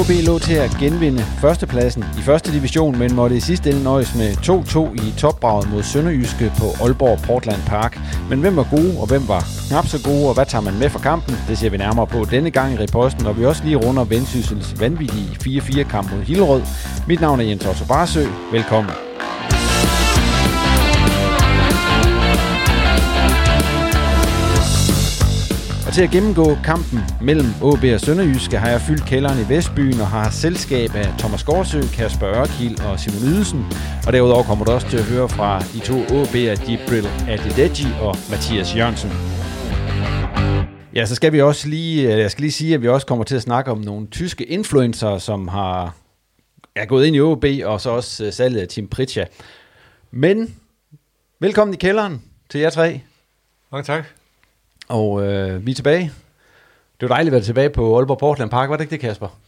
OB lå til at genvinde førstepladsen i første division, men måtte i sidste ende nøjes med 2-2 i topbraget mod Sønderjyske på Aalborg Portland Park. Men hvem var gode, og hvem var knap så gode, og hvad tager man med fra kampen? Det ser vi nærmere på denne gang i reposten, og vi også lige runder Vendsyssels vanvittige 4-4-kamp mod Hillerød. Mit navn er Jens Otto Barsø. Velkommen. Og til at gennemgå kampen mellem AB og Sønderjyske har jeg fyldt kælderen i Vestbyen og har selskab af Thomas Gårdsø, Kasper Ørkild og Simon Ydelsen. Og derudover kommer du også til at høre fra de to AB'er, Jibril Adedeji og Mathias Jørgensen. Ja, så skal vi også lige, øh, jeg skal lige sige, at vi også kommer til at snakke om nogle tyske influencer, som har er gået ind i OB, og så også øh, salget af Tim Pritja. Men velkommen i kælderen til jer tre. Mange tak. Og øh, vi er tilbage. Det var dejligt at være tilbage på Aalborg Portland Park, var det ikke det, Kasper?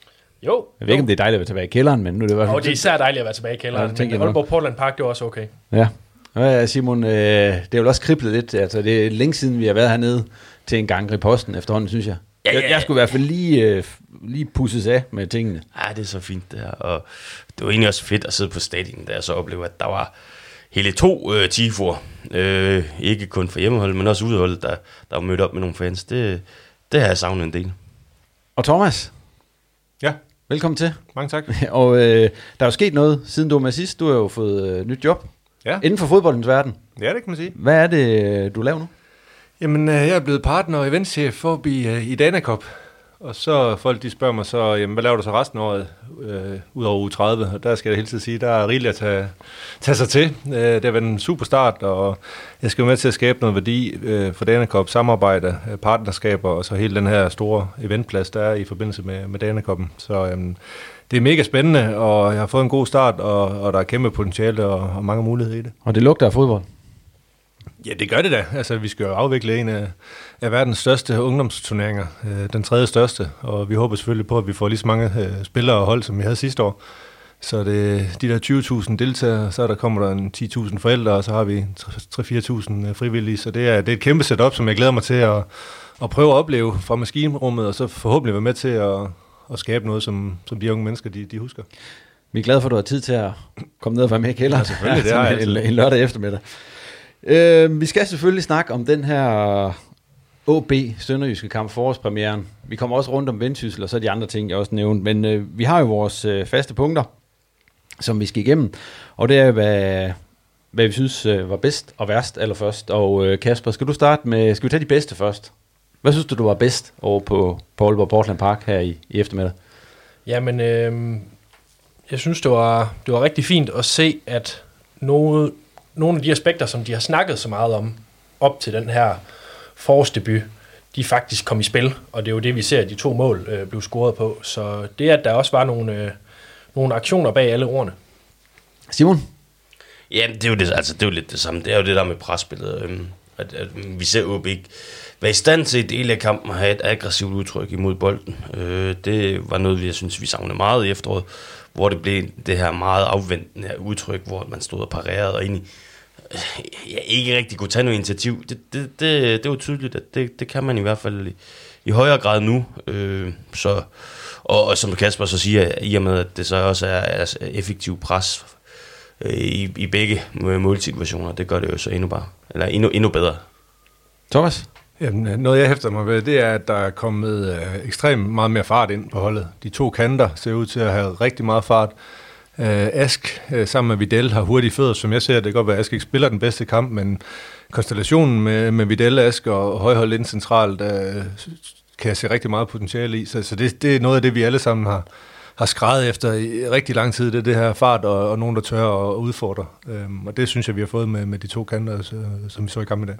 Jo. Jeg ved ikke, om det er dejligt at være tilbage i kælderen, men nu er det i hvert fald... Og det er især dejligt at være tilbage i kælderen, Ja, men Aalborg Portland Park, det var også okay. Ja. Ja, Simon, øh, det er jo også kriblet lidt. Altså, det er længe siden, vi har været hernede til en gang i posten efterhånden, synes jeg. Ja, ja, Jeg, jeg skulle i hvert fald lige, øh, lige pusses af med tingene. Ja, det er så fint det her. Og det var egentlig også fedt at sidde på stadion, da jeg så oplevede, at der var hele to øh, tifor. Øh, ikke kun for hjemmeholdet, men også udholdet, der, der var mødt op med nogle fans. Det, det har jeg savnet en del. Og Thomas, Ja, velkommen til. mange tak. Og øh, der er jo sket noget, siden du var med sidst. Du har jo fået øh, nyt job Ja, inden for fodboldens verden. ja det kan man sige. Hvad er det, øh, du laver nu? Jamen, øh, jeg er blevet partner og eventchef for i, øh, i Danakop. Og så folk de spørger mig så, jamen, hvad laver du så resten af året, øh, ud over uge 30? Og der skal jeg hele tiden sige, der er rigeligt at tage, tage sig til. Øh, det har været en super start, og jeg skal jo med til at skabe noget værdi øh, for Danakop, samarbejde, øh, partnerskaber, og så hele den her store eventplads, der er i forbindelse med, med Danakoppen. Så øh, det er mega spændende, og jeg har fået en god start, og, og der er kæmpe potentiale og, og mange muligheder i det. Og det lugter af fodbold. Ja, det gør det da. Altså, vi skal jo afvikle en af, af verdens største ungdomsturneringer, øh, den tredje største, og vi håber selvfølgelig på, at vi får lige så mange øh, spillere og hold, som vi havde sidste år. Så det, de der 20.000 deltagere, så der kommer der en 10.000 forældre, og så har vi 3-4.000 frivillige, så det er, det er et kæmpe setup, som jeg glæder mig til at, at prøve at opleve fra maskinrummet, og så forhåbentlig være med til at, at skabe noget, som, som de unge mennesker, de, de husker. Vi er glade for, at du har tid til at komme ned og være med i kælderen. Ja, selvfølgelig, det jeg en, en lørdag eftermiddag. Øh, vi skal selvfølgelig snakke om den her OB Sønderjyske kamp, forårspremieren. Vi kommer også rundt om Vendsyssel, og så de andre ting, jeg også nævnte. Men øh, vi har jo vores øh, faste punkter, som vi skal igennem. Og det er, hvad, hvad vi synes øh, var bedst og værst allerførst. Og øh, Kasper, skal du starte med, skal vi tage de bedste først? Hvad synes du, du var bedst over på, på Aalborg Portland Park her i, i eftermiddag? Jamen, øh, jeg synes, det var, det var rigtig fint at se, at nogle, nogle af de aspekter, som de har snakket så meget om op til den her forårsdebut, de faktisk kom i spil, og det er jo det, vi ser, at de to mål øh, blev scoret på. Så det, at der også var nogle, øh, nogle aktioner bag alle ordene. Simon? Ja, det er jo, det, altså, det er jo lidt det samme. Det er jo det der med presspillet. Øhm, at, at vi ser OB ikke være i stand til i dele af kampen at have et aggressivt udtryk imod bolden. Øh, det var noget, vi, jeg synes, vi savnede meget i efteråret, hvor det blev det her meget afventende udtryk, hvor man stod og parerede og egentlig øh, ja, ikke rigtig kunne tage noget initiativ. Det, det, det, det var tydeligt, at det, det kan man i hvert fald i, i højere grad nu. Øh, så, og, og som Kasper så siger, i og med, at det så også er, er effektiv pres øh, i, i begge målsituationer, det gør det jo så endnu bare, eller endnu, endnu bedre. Thomas? Jamen, noget jeg hæfter mig ved, det er, at der er kommet øh, ekstremt meget mere fart ind på holdet. De to kanter ser ud til at have rigtig meget fart. Øh, Ask øh, sammen med Vidal har hurtige fødder, som jeg ser. Det kan godt være, at Ask ikke spiller den bedste kamp, men konstellationen med, med Vidal, Ask og højhold ind centralt, øh, kan jeg se rigtig meget potentiale i. Så, så det, det er noget af det, vi alle sammen har, har skrevet efter i rigtig lang tid, det er det her fart og, og nogen, der tør at udfordre. Øhm, og det synes jeg, vi har fået med, med de to kanter, så, som vi så i kampen i dag.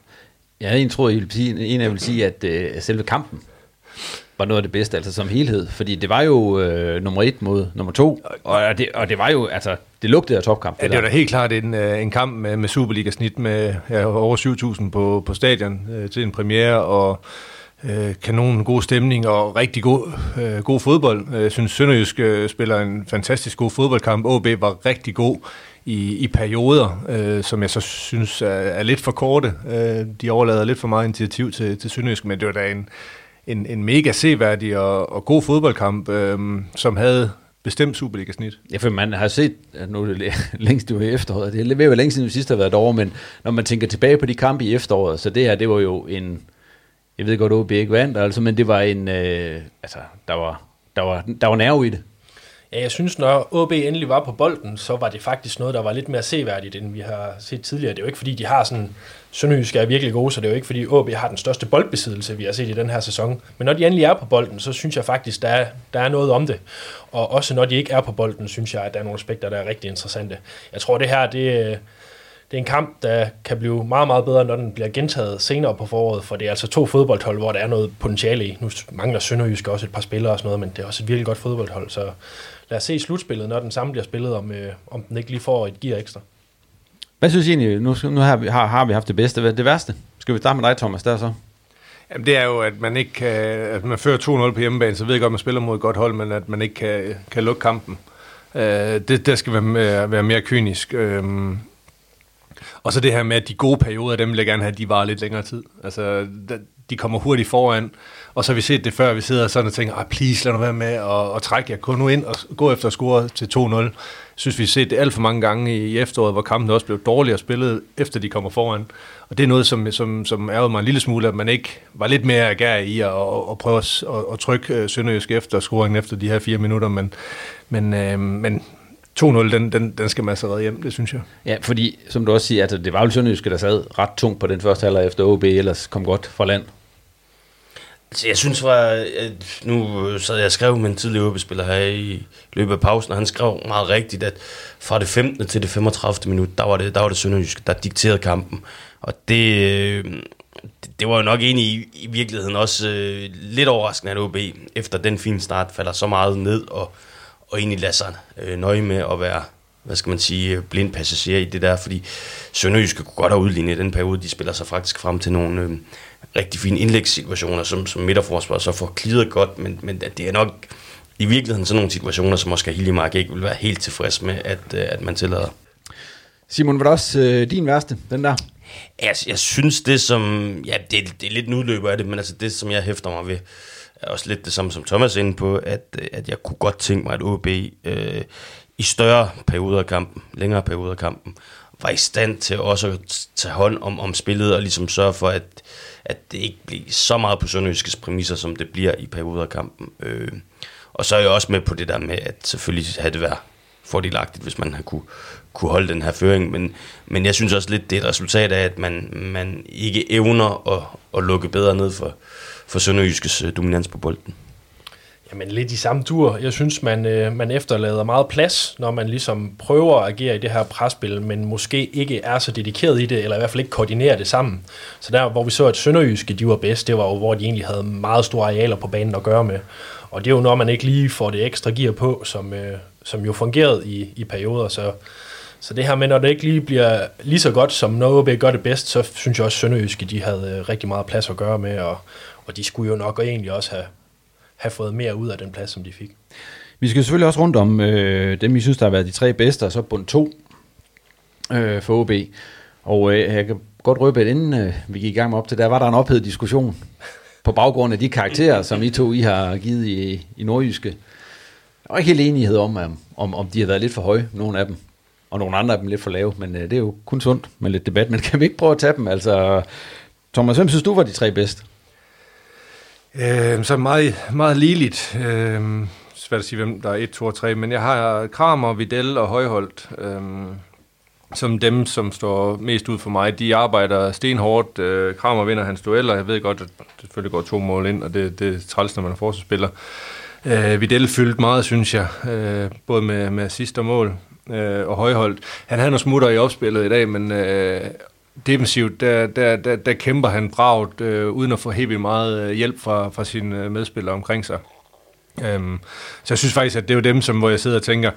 Jeg havde en tror, jeg vil sige, en jeg vil sige, at øh, selve kampen var noget af det bedste, altså som helhed. Fordi det var jo øh, nummer et mod nummer to, og det, og det var jo, altså, det lugtede af topkamp. Ja, det var da helt klart en, øh, en kamp med, med Superliga-snit med ja, over 7.000 på, på stadion øh, til en premiere, og øh, kanon god stemning og rigtig god, øh, god fodbold. Øh, jeg synes, Sønderjysk øh, spiller en fantastisk god fodboldkamp. OB var rigtig god i, i perioder, øh, som jeg så synes er, er lidt for korte. Øh, de overlader lidt for meget initiativ til, til Sønderjysk, men det var da en, en, en mega seværdig og, og god fodboldkamp, øh, som havde bestemt Superliga-snit. Ja, for man har set, at nu er det længst du i efteråret, det er jo længe siden vi sidst har været over, men når man tænker tilbage på de kampe i efteråret, så det her, det var jo en, jeg ved godt, at OB ikke vandt, altså, men det var en, øh, altså, der var, der var, der var nerve i det. Ja, jeg synes, når OB endelig var på bolden, så var det faktisk noget, der var lidt mere seværdigt, end vi har set tidligere. Det er jo ikke, fordi de har sådan... Sønderjysk er virkelig gode, så det er jo ikke, fordi OB har den største boldbesiddelse, vi har set i den her sæson. Men når de endelig er på bolden, så synes jeg faktisk, der er, der er noget om det. Og også når de ikke er på bolden, synes jeg, at der er nogle aspekter, der er rigtig interessante. Jeg tror, det her, det, det er en kamp, der kan blive meget, meget bedre, når den bliver gentaget senere på foråret, for det er altså to fodboldhold, hvor der er noget potentiale i. Nu mangler Sønderjysk også et par spillere og sådan noget, men det er også et virkelig godt fodboldhold, så lad os se slutspillet, når den samme bliver spillet, om, øh, om den ikke lige får et gear ekstra. Hvad synes I egentlig, nu, nu har, vi, har, har vi haft det bedste, hvad det værste? Skal vi starte med dig, Thomas, der så? Jamen, det er jo, at man ikke kan, at man fører 2-0 på hjemmebane, så ved jeg godt, at man spiller mod et godt hold, men at man ikke kan, kan lukke kampen. Uh, det, det skal være, være mere kynisk. Uh, og så det her med, at de gode perioder, dem vil jeg gerne have, de var lidt længere tid. Altså, de kommer hurtigt foran, og så har vi set det før, vi sidder sådan og tænker, ah, please lad nu være med at, at trække jer. kun nu ind og gå efter at score til 2-0. Synes, vi har set det alt for mange gange i efteråret, hvor kampen også blev dårligere spillet, efter de kommer foran. Og det er noget, som, som, som ærede mig en lille smule, at man ikke var lidt mere ager i at, at, at prøve at, at trykke øh, Sønderjysk efter scoringen efter de her fire minutter. Men, men, øh, men 2-0, den, den, den skal man altså redde hjem, det synes jeg. Ja, fordi, som du også siger, at det var jo Sønderjyske, der sad ret tungt på den første halvleg efter OB, ellers kom godt fra land. Altså, jeg synes, at nu sad jeg og skrev med en tidligere OB-spiller her i løbet af pausen, og han skrev meget rigtigt, at fra det 15. til det 35. minut, der var det, der var det Sønderjysk, der dikterede kampen. Og det, det var jo nok egentlig i, i virkeligheden også øh, lidt overraskende, at OB efter den fine start falder så meget ned og, og egentlig lader sig øh, nøje med at være hvad skal man sige, blind passager i det der, fordi Sønderjysk kunne godt have udlignet den periode, de spiller sig faktisk frem til nogle øh, rigtig fine indlægssituationer, som, som midterforsvar så får klidet godt, men, men det er nok i virkeligheden sådan nogle situationer, som Oscar Hiljemark ikke vil være helt tilfreds med, at, øh, at man tillader. Simon, var det også øh, din værste, den der? Jeg, jeg synes det som, ja det, det er lidt en udløber af det, men altså det som jeg hæfter mig ved, også lidt det samme som Thomas inde på, at, øh, at jeg kunne godt tænke mig, at OB øh, i større perioder af kampen, længere perioder af kampen, var i stand til også at tage hånd om, om spillet og ligesom sørge for, at, at det ikke bliver så meget på Sønderjyskes præmisser, som det bliver i perioder af kampen. Øh, og så er jeg også med på det der med, at selvfølgelig havde det været fordelagtigt, hvis man havde kunne, kunne holde den her føring, men, men jeg synes også lidt, det er et resultat af, at man, man ikke evner at, at lukke bedre ned for, for Sønderjyskes øh, dominans på bolden. Jamen lidt i samme tur. Jeg synes, man, øh, man efterlader meget plads, når man ligesom prøver at agere i det her presspil, men måske ikke er så dedikeret i det, eller i hvert fald ikke koordinerer det sammen. Så der, hvor vi så, at Sønderjyske de var bedst, det var jo, hvor de egentlig havde meget store arealer på banen at gøre med. Og det er jo, når man ikke lige får det ekstra gear på, som, øh, som jo fungerede i, i perioder. Så, så det her med, når det ikke lige bliver lige så godt, som når OB gør det bedst, så synes jeg også, at Sønderjyske de havde øh, rigtig meget plads at gøre med, og, og de skulle jo nok egentlig også have, have fået mere ud af den plads, som de fik. Vi skal selvfølgelig også rundt om øh, dem, vi synes, der har været de tre bedste, og så bund to øh, for OB. Og øh, jeg kan godt røbe, at inden øh, vi gik i gang med op til, der var der en ophedet diskussion på baggrund af de karakterer, som I to I har givet i, i Nordjyske. Der var ikke helt enighed om, om, om de har været lidt for høje, nogle af dem, og nogle andre af dem lidt for lave, men øh, det er jo kun sundt med lidt debat, men kan vi ikke prøve at tage dem? Altså, Thomas, hvem synes du var de tre bedste? Øh, så meget, meget ligeligt. Øh, svært at sige, hvem der er 1, 2 og 3, men jeg har Kramer, Videl og Højholdt øh, som dem, som står mest ud for mig. De arbejder stenhårdt. Øh, Kramer vinder hans dueller. Jeg ved godt, at det selvfølgelig går to mål ind, og det, det er træls, når man er forsvarsspiller. Øh, Videl fyldte meget, synes jeg, øh, både med, med sidste mål øh, og Højholdt. Han havde nogle smutter i opspillet i dag, men øh, defensivt, der, der, der, der kæmper han bragt, øh, uden at få helt vildt meget øh, hjælp fra, fra sine øh, medspillere omkring sig. Øhm, så jeg synes faktisk, at det er jo dem, som, hvor jeg sidder og tænker,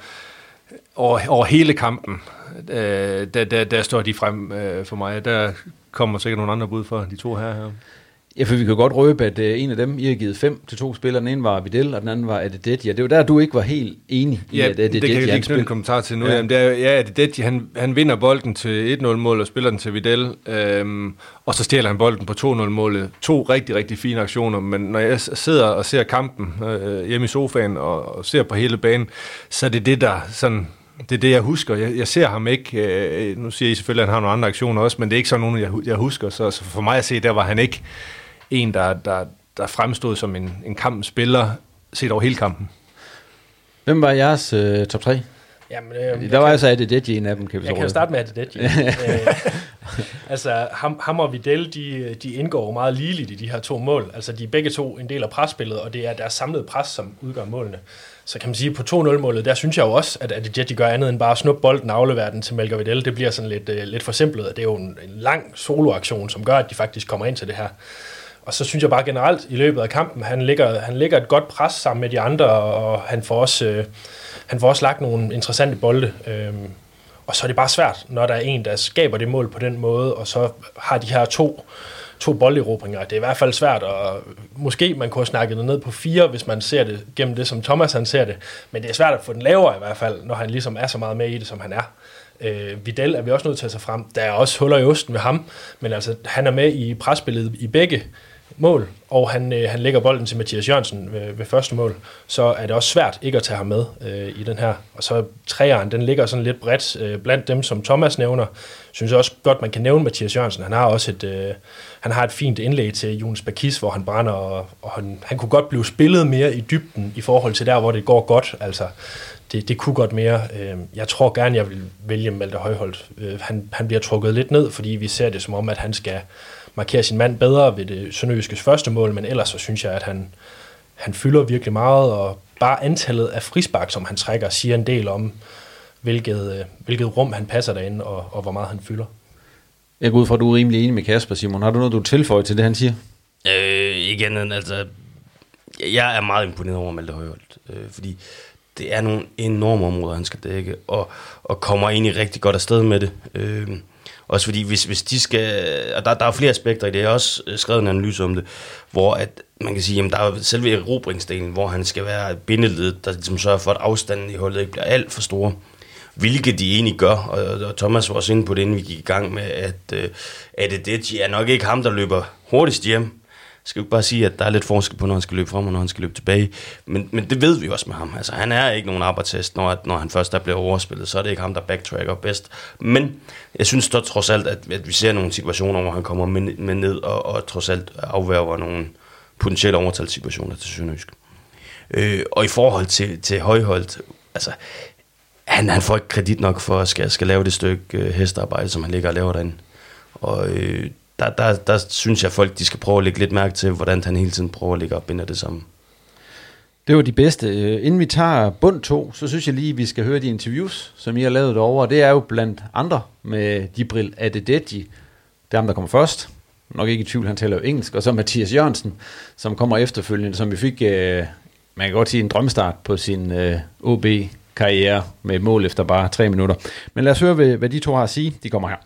over, over hele kampen, øh, der, der, der står de frem øh, for mig. Der kommer sikkert nogle andre bud for de to her. her. Ja, for vi kan godt røbe, at uh, en af dem, I har givet fem til to spillere. Den ene var Videl, og den anden var Adedeji. Det var der, du ikke var helt enig i, ja, at Adedeji det kan jeg lige knytte en kommentar til nu. Ja. Jamen, det er, ja, Adedeji, han, han vinder bolden til 1-0-mål og spiller den til Videl, øhm, og så stjæler han bolden på 2-0-målet. To rigtig, rigtig fine aktioner, men når jeg sidder og ser kampen øh, hjemme i sofaen og, og ser på hele banen, så er det det, der sådan det er det, jeg husker. Jeg, jeg ser ham ikke, øh, nu siger I selvfølgelig, at han har nogle andre aktioner også, men det er ikke sådan nogen, jeg, jeg husker. Så, så for mig at se, der var han ikke en, der, der, der fremstod som en, en kampspiller, set over hele kampen. Hvem var jeres øh, top 3? Jamen, øh, der var altså Adedeji en af dem, kan vi Jeg kan jo starte med Adedeji. øh, altså, ham, ham og Vidal, de, de indgår meget ligeligt i de her to mål. Altså, de er begge to en del af presspillet, og det er deres samlede pres, som udgør målene. Så kan man sige, på 2-0-målet, der synes jeg jo også, at Adedeji gør andet end bare at snuppe bolden og aflevere den til Melker Vidal. Det bliver sådan lidt, uh, lidt forsimplet, det er jo en, en lang soloaktion, som gør, at de faktisk kommer ind til det her. Og så synes jeg bare generelt i løbet af kampen, han ligger, han ligger et godt pres sammen med de andre, og han får også, øh, han får også lagt nogle interessante bolde. Øh, og så er det bare svært, når der er en, der skaber det mål på den måde, og så har de her to, to bolderobringer. Det er i hvert fald svært, og måske man kunne have snakket det ned på fire, hvis man ser det gennem det, som Thomas han ser det. Men det er svært at få den lavere i hvert fald, når han ligesom er så meget med i det, som han er. Øh, Vidal er vi også nødt til at tage frem. Der er også huller i osten med ham, men altså, han er med i presspillet i begge mål, og han, øh, han lægger bolden til Mathias Jørgensen ved, ved første mål, så er det også svært ikke at tage ham med øh, i den her. Og så træeren, den ligger sådan lidt bredt øh, blandt dem, som Thomas nævner. Synes jeg også godt, man kan nævne Mathias Jørgensen. Han har også et, øh, han har et fint indlæg til Jonas Bakis, hvor han brænder, og, og han, han kunne godt blive spillet mere i dybden i forhold til der, hvor det går godt. Altså, det, det kunne godt mere. Øh, jeg tror gerne, jeg vil vælge Malte Højholdt. Øh, han, han bliver trukket lidt ned, fordi vi ser det som om, at han skal markere sin mand bedre ved det sønderjyskes første mål, men ellers så synes jeg, at han, han fylder virkelig meget, og bare antallet af frispark, som han trækker, siger en del om, hvilket, øh, hvilket rum han passer derinde, og, og hvor meget han fylder. Jeg går ud fra, at du er rimelig enig med Kasper, Simon. Har du noget, du tilføjer til det, han siger? Øh, igen, altså, jeg er meget imponeret over Malte Højholdt, øh, fordi det er nogle enorme områder, han skal dække, og, og kommer egentlig rigtig godt afsted med det. Øh, også fordi, hvis, hvis de skal... Og der, der er flere aspekter i det. Jeg har også øh, skrevet en analyse om det, hvor at, man kan sige, at der er selve erobringsdelen, hvor han skal være bindeledet, der ligesom sørger for, at afstanden i hullet ikke bliver alt for stor. Hvilket de egentlig gør, og, og Thomas var også inde på det, inden vi gik i gang med, at, øh, at det er nok ikke ham, der løber hurtigst hjem, skal jo ikke bare sige, at der er lidt forskel på, når han skal løbe frem og når han skal løbe tilbage. Men, men det ved vi også med ham. Altså, han er ikke nogen arbejdstest, når, når han først er blevet overspillet. Så er det ikke ham, der backtracker bedst. Men jeg synes da trods alt, at, at vi ser nogle situationer, hvor han kommer med, med ned og, og trods alt afværger nogle potentielle overtalssituationer til Sønderjysk. Øh, og i forhold til, til Højholdt, altså, han, han får ikke kredit nok for at skal, skal lave det stykke øh, hestearbejde, som han ligger og laver derinde. Og øh, der, der, der synes jeg, at folk de skal prøve at lægge lidt mærke til, hvordan han hele tiden prøver at lægge op inden det samme. Det var de bedste. Øh, inden vi tager bund to, så synes jeg lige, at vi skal høre de interviews, som I har lavet derovre. Det er jo blandt andre med Dibril Adedeji. Det er ham, der kommer først. Nok ikke i tvivl, han taler jo engelsk. Og så Mathias Jørgensen, som kommer efterfølgende, som vi fik, øh, man kan godt sige, en drømstart på sin øh, OB-karriere med et mål efter bare tre minutter. Men lad os høre, hvad de to har at sige. De kommer her.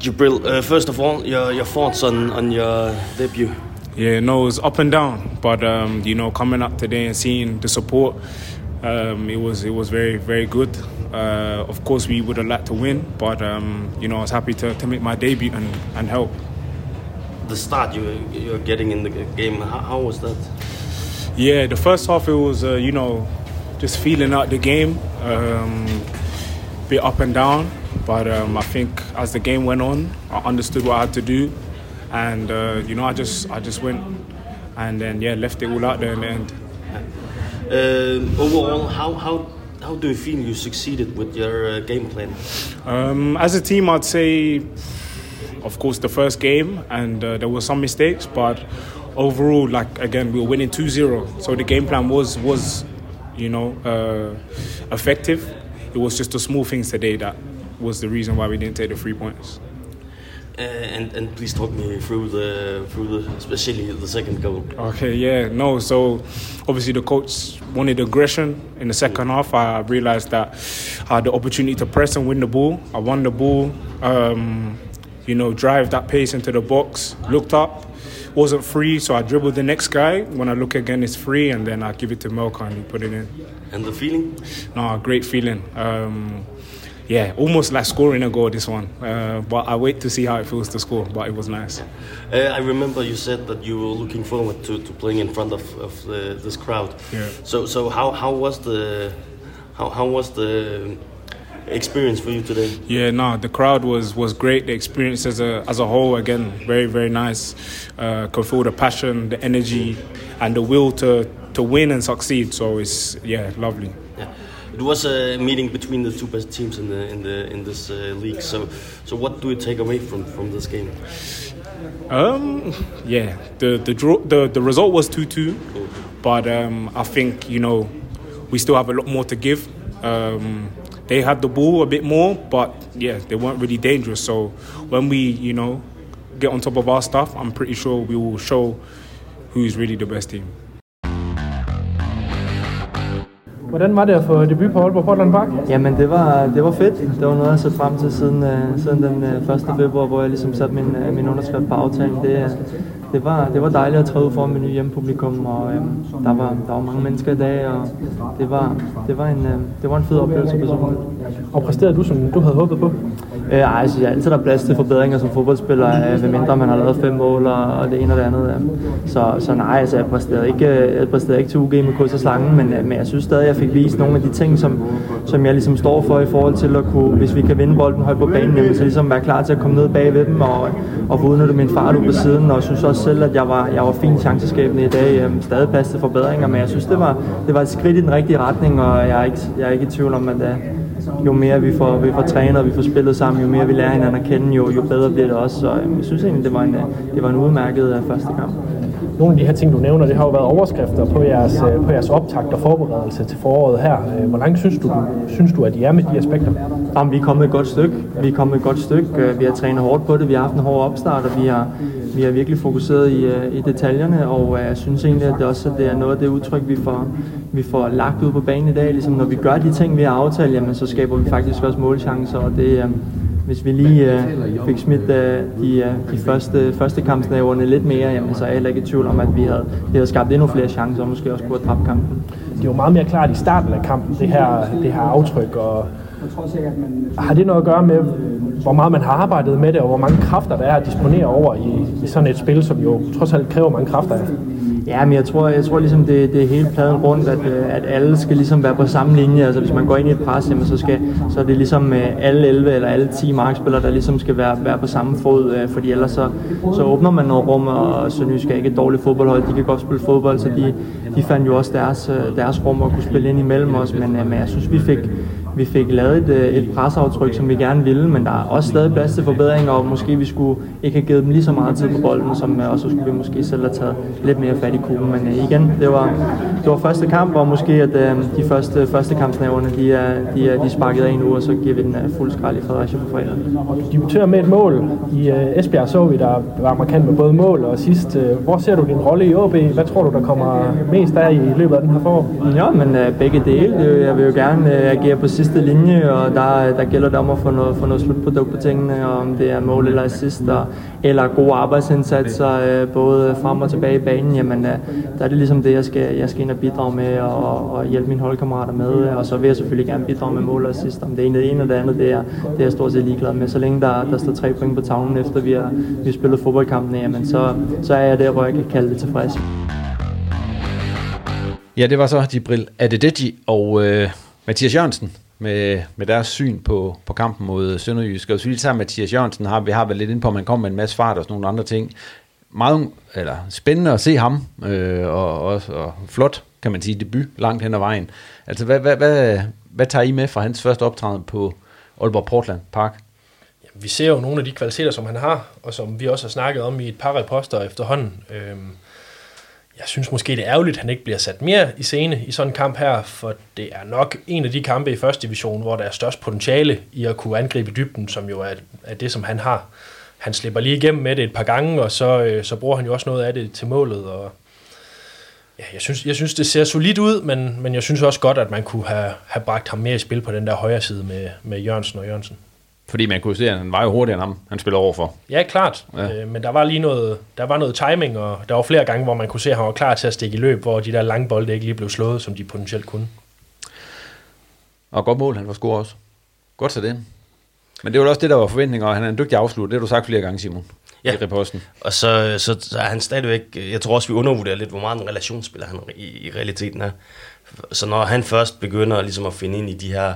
Jibril, uh, first of all, your, your thoughts on, on your debut? Yeah, no, it was up and down, but um, you know, coming up today and seeing the support, um, it was it was very very good. Uh, of course, we would have liked to win, but um, you know, I was happy to, to make my debut and, and help. The start you you're getting in the game, how, how was that? Yeah, the first half it was uh, you know just feeling out the game, um, bit up and down. But um, I think as the game went on, I understood what I had to do, and uh, you know I just I just went and then yeah left it all out there in the end. Uh, overall, how how how do you feel you succeeded with your uh, game plan? Um, as a team, I'd say, of course, the first game, and uh, there were some mistakes, but overall, like again, we were winning 2-0, so the game plan was was, you know, uh, effective. It was just the small things today that was the reason why we didn't take the three points. Uh, and and please talk me through the through the especially the second goal. Okay, yeah, no. So obviously the coach wanted aggression in the second half. I realized that I had the opportunity to press and win the ball. I won the ball. Um, you know, drive that pace into the box. Looked up, wasn't free, so I dribbled the next guy. When I look again, it's free, and then I give it to Melka and he put it in. And the feeling? No, great feeling. Um, yeah, almost like scoring a goal this one. Uh, but I wait to see how it feels to score. But it was nice. Uh, I remember you said that you were looking forward to, to playing in front of, of the, this crowd. Yeah. So so how, how was the how, how was the experience for you today? Yeah, no, the crowd was was great. The experience as a as a whole, again, very very nice. Uh, could feel the passion, the energy, and the will to to win and succeed. So it's yeah, lovely. Yeah. It was a meeting between the two best teams in the in the in this uh, league. So so what do you take away from from this game? Um, yeah, the the draw the, the result was two two, but um, I think you know we still have a lot more to give. Um, they had the ball a bit more, but yeah, they weren't really dangerous. So when we you know get on top of our stuff, I'm pretty sure we will show who's really the best team. Hvordan var det at få debut på Aalborg Portland Park? Jamen det var, det var fedt. Det var noget, jeg har set frem til siden, uh, siden den uh, 1. februar, hvor jeg ligesom satte min, uh, min underskrift på aftalen. Det, det, var, det var dejligt at træde foran med nye hjemmepublikum, og uh, der, var, der var mange mennesker i dag, og det var, det var, en, uh, det var en fed oplevelse personligt. Og præsterede du, som du havde håbet på? Øh, ej, jeg synes altid, der er plads til forbedringer som fodboldspiller, øh, mindre man har lavet fem mål og, og det ene og det andet. Øh. Så, så nej, altså, jeg præsterede ikke, jeg præsterede ikke til UG med kryds og slangen, men, øh, men jeg synes stadig, jeg fik vist nogle af de ting, som, som jeg ligesom står for i forhold til at kunne, hvis vi kan vinde bolden højt på banen, jamen, så ligesom være klar til at komme ned bag ved dem og, og få udnyttet min fart ud på siden. Og jeg synes også selv, at jeg var, jeg var fint chanceskabende i dag. Øh, stadig plads til forbedringer, men jeg synes, det var, det var et skridt i den rigtige retning, og jeg er ikke, jeg er ikke i tvivl om, at øh, jo mere vi får, vi får trænet og vi får spillet sammen, jo mere vi lærer hinanden at kende, jo, jo bedre bliver det også. Så øh, jeg synes egentlig, det var en, det var en udmærket øh, første kamp. Nogle af de her ting, du nævner, det har jo været overskrifter på jeres, øh, på jeres optakt og forberedelse til foråret her. Øh, Hvor langt synes du, synes du, at I er med de aspekter? Jamen, vi er kommet et godt stykke. Vi er kommet et godt stykke. Øh, Vi har trænet hårdt på det. Vi har haft en hård opstart, og vi har, vi har virkelig fokuseret i, øh, i detaljerne. Og øh, jeg synes egentlig, at det også at det er noget af det udtryk, vi får, vi får lagt ud på banen i dag. Ligesom når vi gør de ting, vi har aftalt, jamen, så skaber vi faktisk også målchancer. Og det, øh, hvis vi lige øh, fik smidt øh, de, øh, de første, første kampsnæverne lidt mere, jamen, så er jeg heller ikke i tvivl om, at vi havde, vi havde skabt endnu flere chancer, og måske også kunne have dræbt kampen. Det var meget mere klart i starten af kampen, det her, det her aftryk, og har det noget at gøre med, hvor meget man har arbejdet med det, og hvor mange kræfter der er at disponere over i, i sådan et spil, som jo trods alt kræver mange kræfter af? Ja, men jeg tror, jeg tror ligesom, det, det er hele pladen rundt, at, øh, at alle skal ligesom være på samme linje. Altså hvis man går ind i et pres, jamen, så, skal, så er det ligesom øh, alle 11 eller alle 10 markspillere, der ligesom skal være, være på samme fod, øh, fordi ellers så, så åbner man noget rum, og Sønderjysk er ikke et dårligt fodboldhold. De kan godt spille fodbold, så de, de fandt jo også deres, deres rum at kunne spille ind imellem os, men, men jeg synes, vi fik, vi fik lavet et, øh, et presaftryk, som vi gerne ville, men der er også stadig plads til forbedringer, og måske vi skulle ikke have givet dem lige så meget tid på bolden, som, øh, og så skulle vi måske selv have taget lidt mere fat i kuglen. Men øh, igen, det var, det var første kamp, og måske at øh, de første, første kampsnæverne, de er, de er, de er sparket af nu, og så giver vi den øh, fuld skrald i Fredericia på fredag. Debuterer med et mål. I uh, Esbjerg så vi, der var markant med både mål og sidst. Uh, hvor ser du din rolle i OB? Hvad tror du, der kommer mest af i løbet af den her forår? Ja, men øh, begge dele. Jeg vil jo gerne øh, agere på sidste linje, og der, der gælder det om at få noget, få noget slutprodukt på tingene, og om det er mål eller assist, og, eller gode arbejdsindsatser, øh, både frem og tilbage i banen, jamen øh, der er det ligesom det, jeg skal, jeg skal ind og bidrage med, og, og hjælpe mine holdkammerater med, og så vil jeg selvfølgelig gerne bidrage med mål og assist. Om det ene det ene eller det andet, det er, det er jeg stort set ligeglad med. Så længe der, der står tre point på tavlen, efter vi har, vi har spillet fodboldkampen, jamen så, så er jeg der, hvor jeg kan kalde det tilfreds. Ja, det var så Dibril Adedeji og øh, Mathias Jørgensen med, med deres syn på, på kampen mod Sønderjysk. Og hvis vi lige tager Mathias Jørgensen, har, vi har været lidt inde på, at man kommer med en masse fart og sådan nogle andre ting. Meget eller, spændende at se ham, øh, og, og, og flot, kan man sige, debut langt hen ad vejen. Altså, hvad, hvad, hvad, hvad tager I med fra hans første optræden på Aalborg Portland Park? Vi ser jo nogle af de kvaliteter, som han har, og som vi også har snakket om i et par reposter efterhånden. Øhm, jeg synes måske, det er ærgerligt, at han ikke bliver sat mere i scene i sådan en kamp her, for det er nok en af de kampe i første division, hvor der er størst potentiale i at kunne angribe dybden, som jo er, er det, som han har. Han slipper lige igennem med det et par gange, og så, øh, så bruger han jo også noget af det til målet. Og ja, jeg, synes, jeg synes, det ser solidt ud, men, men jeg synes også godt, at man kunne have, have bragt ham mere i spil på den der højre side med, med Jørgensen og Jørgensen. Fordi man kunne se, at han var jo hurtigere end ham, han spiller overfor. Ja, klart. Ja. Ja. Øh, men der var lige noget, der var noget timing, og der var flere gange, hvor man kunne se, at han var klar til at stikke i løb, hvor de der lange bolde ikke lige blev slået, som de potentielt kunne. Og godt mål, han var score også. Godt så det. Men det var også det, der var forventninger, og han er en dygtig afslutter. Det har du sagt flere gange, Simon. Ja. I reposten. Og så, så, så er han stadigvæk, jeg tror også, vi undervurderer lidt, hvor meget en relationsspiller han i, i realiteten er. Så når han først begynder ligesom at finde ind i de her øh,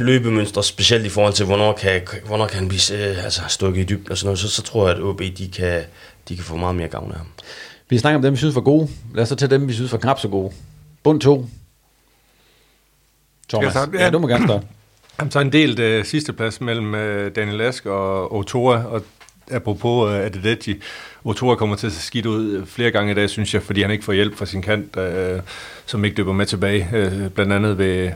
løbemønstre, specielt i forhold til, hvornår kan, hvornår kan han blive øh, altså, stukket i dybden og sådan noget, så, så tror jeg, at OB de kan, de kan få meget mere gavn af ham. Vi snakker om dem, vi synes var gode. Lad os så tage dem, vi synes var knap så gode. Bund 2. Thomas. Jeg starte? Ja, Ja. du må gerne starte. Jamen, så en delt øh, sidste plads mellem øh, Daniel Ask og Otora, og apropos øh, Adedeji, Otora kommer til at se skidt ud øh, flere gange i dag, synes jeg, fordi han ikke får hjælp fra sin kant, øh, som ikke løber med tilbage, øh, blandt andet ved,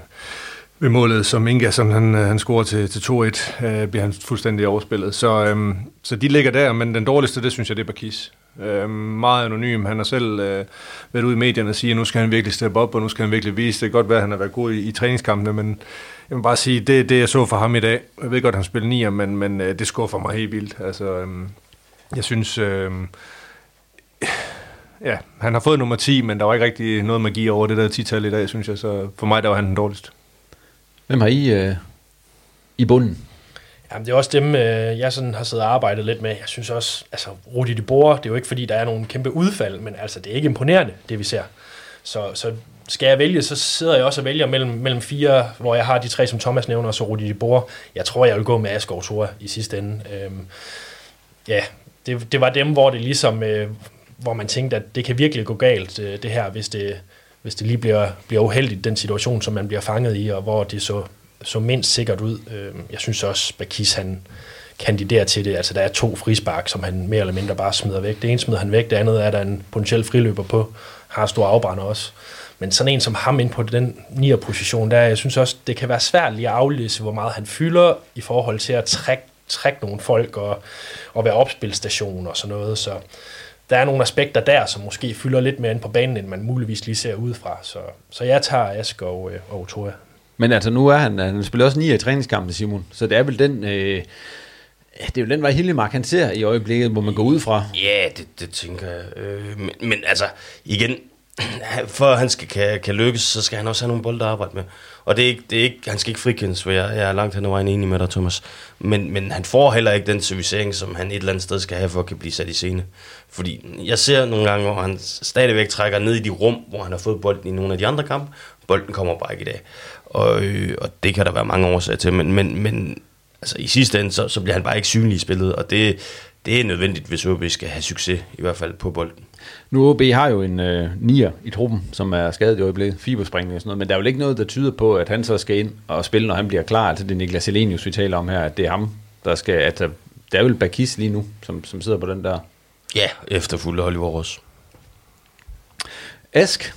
ved målet, som Inga, som han, øh, han scorer til, til 2-1, øh, bliver han fuldstændig overspillet. Så, øhm, så de ligger der, men den dårligste, det synes jeg, det er Bakis. Øh, meget anonym. Han har selv øh, været ude i medierne og sige, at nu skal han virkelig steppe op, og nu skal han virkelig vise. Det kan godt være, at han har været god i, i træningskampene, men jeg må bare sige, det det, jeg så for ham i dag. Jeg ved godt, at han spiller nier, men, men øh, det skuffer mig helt vildt. Altså, øh, jeg synes... Øh, ja, han har fået nummer 10, men der var ikke rigtig noget magi over det der 10-tal i dag, synes jeg. Så for mig, der var han den dårligste. Hvem har I øh, i bunden? Jamen, det er også dem, øh, jeg sådan har siddet og arbejdet lidt med. Jeg synes også, altså Rudi de Boer, det er jo ikke fordi, der er nogen kæmpe udfald, men altså, det er ikke imponerende, det vi ser. Så, så skal jeg vælge, så sidder jeg også og vælger mellem, mellem fire, hvor jeg har de tre, som Thomas nævner, og så Rudi de Boer. Jeg tror, jeg vil gå med Asgaard Thora i sidste ende. Øhm, ja, det, det var dem, hvor det ligesom, øh, hvor man tænkte, at det kan virkelig gå galt, øh, det her, hvis det, hvis det lige bliver, bliver uheldigt, den situation, som man bliver fanget i, og hvor det så, så mindst sikkert ud. Øh, jeg synes også, Bakis, han kandiderer til det. Altså, der er to frispark, som han mere eller mindre bare smider væk. Det ene smider han væk, det andet er der en potentiel friløber på, har stor afbrænder også. Men sådan en som ham ind på den 9. position, der jeg synes også, det kan være svært lige at aflæse, hvor meget han fylder i forhold til at trække, trække nogle folk og, og være opspilstation og sådan noget. Så der er nogle aspekter der, som måske fylder lidt mere ind på banen, end man muligvis lige ser udefra. Så, så jeg tager Ask og, øh, og Otoya. Men altså, nu er han, han spiller også 9 i træningskampen, Simon. Så det er vel den, øh, det er jo den vej Hillemark, han ser i øjeblikket, hvor man går ud fra. Ja, det, det tænker jeg. Øh, men, men altså, igen, for at han skal, kan, kan lykkes, så skal han også have nogle bolde at arbejde med. Og det er ikke, det er ikke, han skal ikke frikendes, for jeg, jeg er langt hen ad vejen enig med dig, Thomas. Men, men han får heller ikke den servicering, som han et eller andet sted skal have for at kan blive sat i scene. Fordi jeg ser nogle gange, hvor han stadigvæk trækker ned i de rum, hvor han har fået bolden i nogle af de andre kampe. Bolden kommer bare ikke i dag. Og, øh, og det kan der være mange årsager til, men, men, men altså, i sidste ende, så, så bliver han bare ikke synlig i spillet, og det, det er nødvendigt, hvis OB skal have succes, i hvert fald på bolden. Nu OB har jo en øh, nier i truppen, som er skadet i øjeblikket, fiberspringning og sådan noget, men der er jo ikke noget, der tyder på, at han så skal ind og spille, når han bliver klar. Altså det er Niklas Elenius, vi taler om her, at det er ham, der skal... At der, er vel Bakis lige nu, som, som sidder på den der. Ja, efterfulgte Oliver Ross. Ask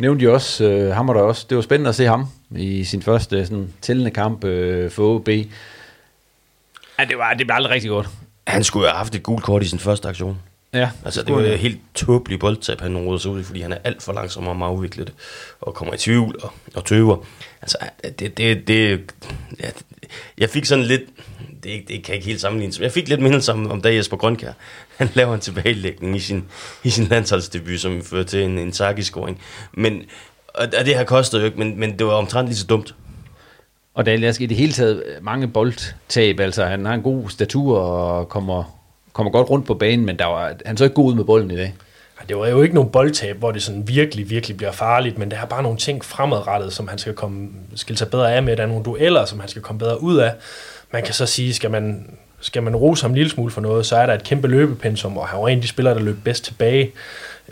nævnte jo også, øh, ham var der også. Det var spændende at se ham i sin første sådan, tællende kamp øh, for OB. Ja, det var, det var aldrig rigtig godt. Han skulle have haft et gult kort i sin første aktion. Ja, Altså, det var et helt tåbeligt boldtab, han råder sig ud i, fordi han er alt for langsom om at afvikle det, og kommer i tvivl og, og tøver. Altså, det, det, det, ja, jeg fik sådan lidt, det, det kan ikke helt sammenlignes, men jeg fik lidt mindelse om, om da Jesper Grønkær, han laver en tilbagelægning i sin, i sin landsholdsdebut, som fører til en, en scoring Men, og, og det har kostet jo ikke, men, men det var omtrent lige så dumt. Og Ask i det hele taget mange boldtab, altså han har en god statur og kommer, kommer godt rundt på banen, men der var, han så ikke god ud med bolden i dag. Det var jo ikke nogen boldtab, hvor det sådan virkelig, virkelig bliver farligt, men det er bare nogle ting fremadrettet, som han skal komme, skille sig bedre af med. Der er nogle dueller, som han skal komme bedre ud af. Man kan så sige, skal man, skal man rose ham en lille smule for noget, så er der et kæmpe løbepensum, og han var en af de spillere, der løb bedst tilbage.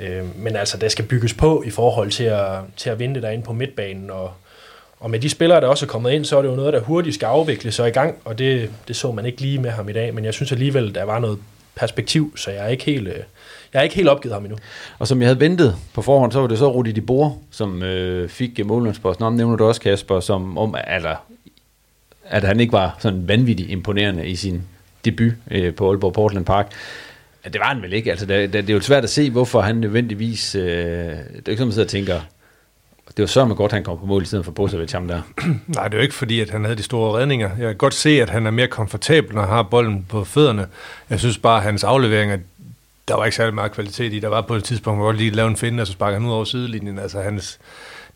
Øh, men altså, der skal bygges på i forhold til at, til at vinde derinde på midtbanen, og, og med de spillere, der også er kommet ind, så er det jo noget, der hurtigt skal afvikles og i gang, og det, det så man ikke lige med ham i dag, men jeg synes alligevel, der var noget perspektiv, så jeg er ikke helt, øh, jeg er ikke helt opgivet ham endnu. Og som jeg havde ventet på forhånd, så var det så Rudi de Boer, som øh, fik øh, målmandsposten. Om nævner du også, Kasper, som om, eller, øh, at han ikke var sådan vanvittigt imponerende i sin debut øh, på Aalborg Portland Park. Ja, det var han vel ikke. Altså, det, det, det er jo svært at se, hvorfor han nødvendigvis... Øh, det er ikke sådan, man sidder og tænker, det var sørme med godt, han kom på mål i stedet for Bosevic ham der. Nej, det er jo ikke fordi, at han havde de store redninger. Jeg kan godt se, at han er mere komfortabel, når han har bolden på fødderne. Jeg synes bare, at hans afleveringer, der var ikke særlig meget kvalitet i. Der var på et tidspunkt, hvor han lige lavede en finde, og så sparker han ud over sidelinjen. Altså hans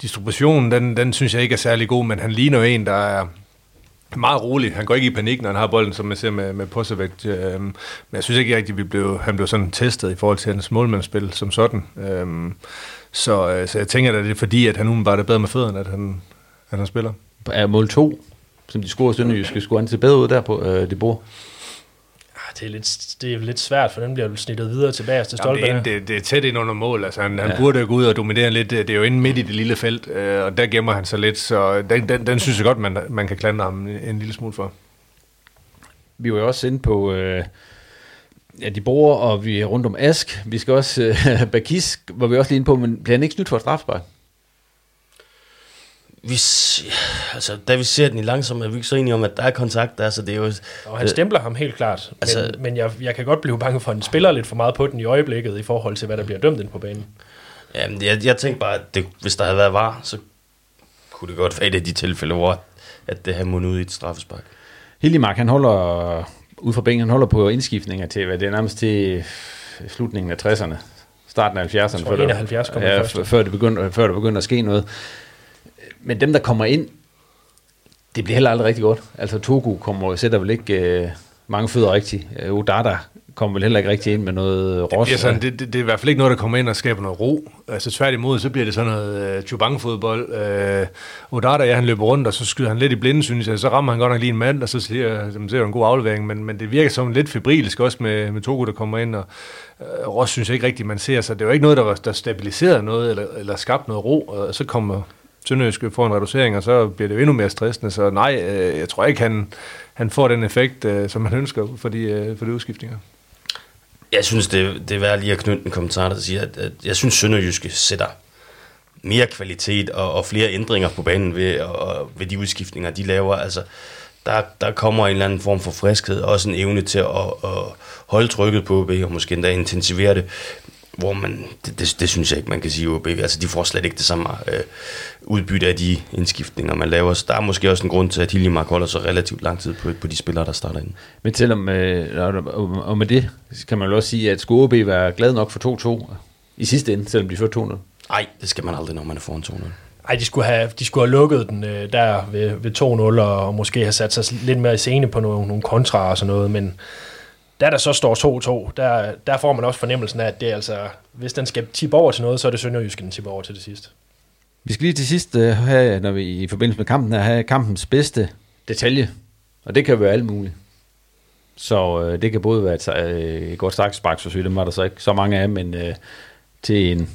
distribution, den, den synes jeg ikke er særlig god, men han ligner jo en, der er meget rolig. Han går ikke i panik, når han har bolden, som man ser med, med Posevic. Øhm, men jeg synes ikke rigtig, at blev, han blev sådan testet i forhold til hans målmandsspil som sådan. Øhm, så, øh, så jeg tænker, at det er fordi, at han umiddelbart er bedre med fødderne, at han, at han spiller. Er mål 2, som de scorer Sønderjyske, skulle han se bedre ud der på øh, det bord? Ah, det er, lidt, det er lidt svært, for den bliver jo snittet videre tilbage til stolpe. det, er, det, det er tæt ind under mål. Altså, han, ja. han burde jo gå ud og dominere lidt. Det er jo inde midt i det lille felt, øh, og der gemmer han sig lidt. Så den, den, den synes jeg godt, man, man kan klandre ham en, en lille smule for. Vi var jo også inde på... Øh ja, de bor, og vi er rundt om Ask. Vi skal også, øh, Bakis var vi også lige inde på, men bliver han ikke snydt for strafspark? Vi, altså, da vi ser den i langsomt, er vi ikke så enige om, at der er kontakt der, så det er jo... Og han stempler ham helt klart, altså, men, men jeg, jeg kan godt blive bange for, at han spiller lidt for meget på den i øjeblikket, i forhold til, hvad der bliver dømt ind på banen. Jamen, jeg, jeg tænkte bare, at det, hvis der havde været var, så kunne det godt være et af de tilfælde, hvor at det har mundet ud i et straffespark. Hildemark, han holder ud fra bænken, han holder på indskiftninger til, hvad det er nærmest til slutningen af 60'erne, starten af 70'erne, før, 71 det, ja, før, det begyndte, før det begyndte at ske noget. Men dem, der kommer ind, det bliver heller aldrig rigtig godt. Altså Togo kommer, sætter vel ikke øh, mange fødder rigtigt. Øh, Udada kommer vel heller ikke rigtig ind med noget ros. Det, sådan, det, det, det er i hvert fald ikke noget, der kommer ind og skaber noget ro. Altså tværtimod, så bliver det sådan noget uh, chubang-fodbold. Øh, Odata, ja, han løber rundt, og så skyder han lidt i blinde, synes jeg. Så rammer han godt nok lige en mand, og så siger, så ser en god aflevering. Men, men det virker som lidt febrilsk også med, med Togo, der kommer ind. Og øh, Ross synes jeg ikke rigtigt, man ser. Så det er jo ikke noget, der, der stabiliserede noget, eller, eller skabte noget ro. Og så kommer Sønderjysk får en reducering, og så bliver det jo endnu mere stressende. Så nej, øh, jeg tror ikke, han, han får den effekt, øh, som man ønsker for de, øh, for de udskiftninger. Jeg synes, det, det er værd lige at knytte en kommentar, der siger, at, at jeg synes, Sønderjyske sætter mere kvalitet og, og flere ændringer på banen ved, og, ved de udskiftninger, de laver. Altså, der, der kommer en eller anden form for friskhed, og også en evne til at, at holde trykket på OB, og måske endda intensivere det hvor man, det, det, det synes jeg ikke, man kan sige, OB, altså de får slet ikke det samme øh, udbytte af de indskiftninger, man laver. Så der er måske også en grund til, at Hiljemark holder så relativt lang tid på, på de spillere, der starter ind. Men selvom, øh, og med det kan man jo også sige, at skulle OB være glad nok for 2-2 i sidste ende, selvom de førte 2-0? Nej, det skal man aldrig, når man er foran 2-0. Ej, de skulle have, de skulle have lukket den øh, der ved, ved 2-0, og måske have sat sig lidt mere i scene på nogle, nogle kontra og sådan noget, men da der så står 2-2, der, der får man også fornemmelsen af, at det er altså, hvis den skal tippe over til noget, så er det Sønderjysk, den tipper over til det sidste. Vi skal lige til sidst uh, have, når vi i forbindelse med kampen, have kampens bedste detalje. Og det kan være alt muligt. Så uh, det kan både være et, uh, et godt så dem var der så ikke så mange af, men uh, til en,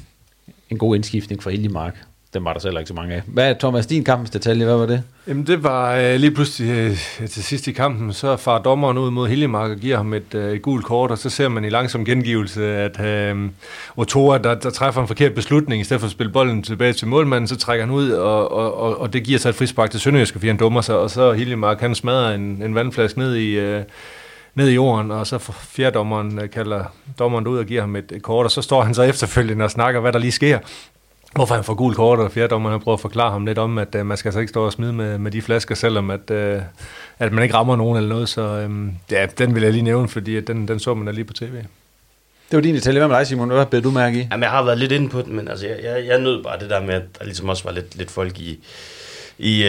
en god indskiftning fra Mark. Den var der selv ikke så mange af. Hvad er Thomas, din kampens detalje, hvad var det? Jamen det var øh, lige pludselig øh, til sidst i kampen, så far dommeren ud mod Hiljemark og giver ham et, øh, et gult kort, og så ser man i langsom gengivelse, at øh, Otoa, der, der træffer en forkert beslutning, i stedet for at spille bolden tilbage til målmanden, så trækker han ud, og, og, og, og det giver sig et frispark til Sønderjysk, fordi han dummer sig, og så Hiljemark, han smadrer en, en vandflaske ned i... Øh, ned i jorden, og så fjerdommeren øh, kalder dommeren ud og giver ham et, et kort, og så står han så efterfølgende og snakker, hvad der lige sker hvorfor han får gul kort, og fjerdommeren har prøvet at forklare ham lidt om, at uh, man skal altså ikke stå og smide med, med de flasker, selvom at, uh, at man ikke rammer nogen eller noget. Så um, ja, den vil jeg lige nævne, fordi at den, den så man da lige på tv. Det var din detalje. Hvad med dig, Simon? Hvad blev du mærke i? Jamen, jeg har været lidt inde på den, men altså, jeg, jeg, jeg nød bare det der med, at der ligesom også var lidt, lidt folk i, i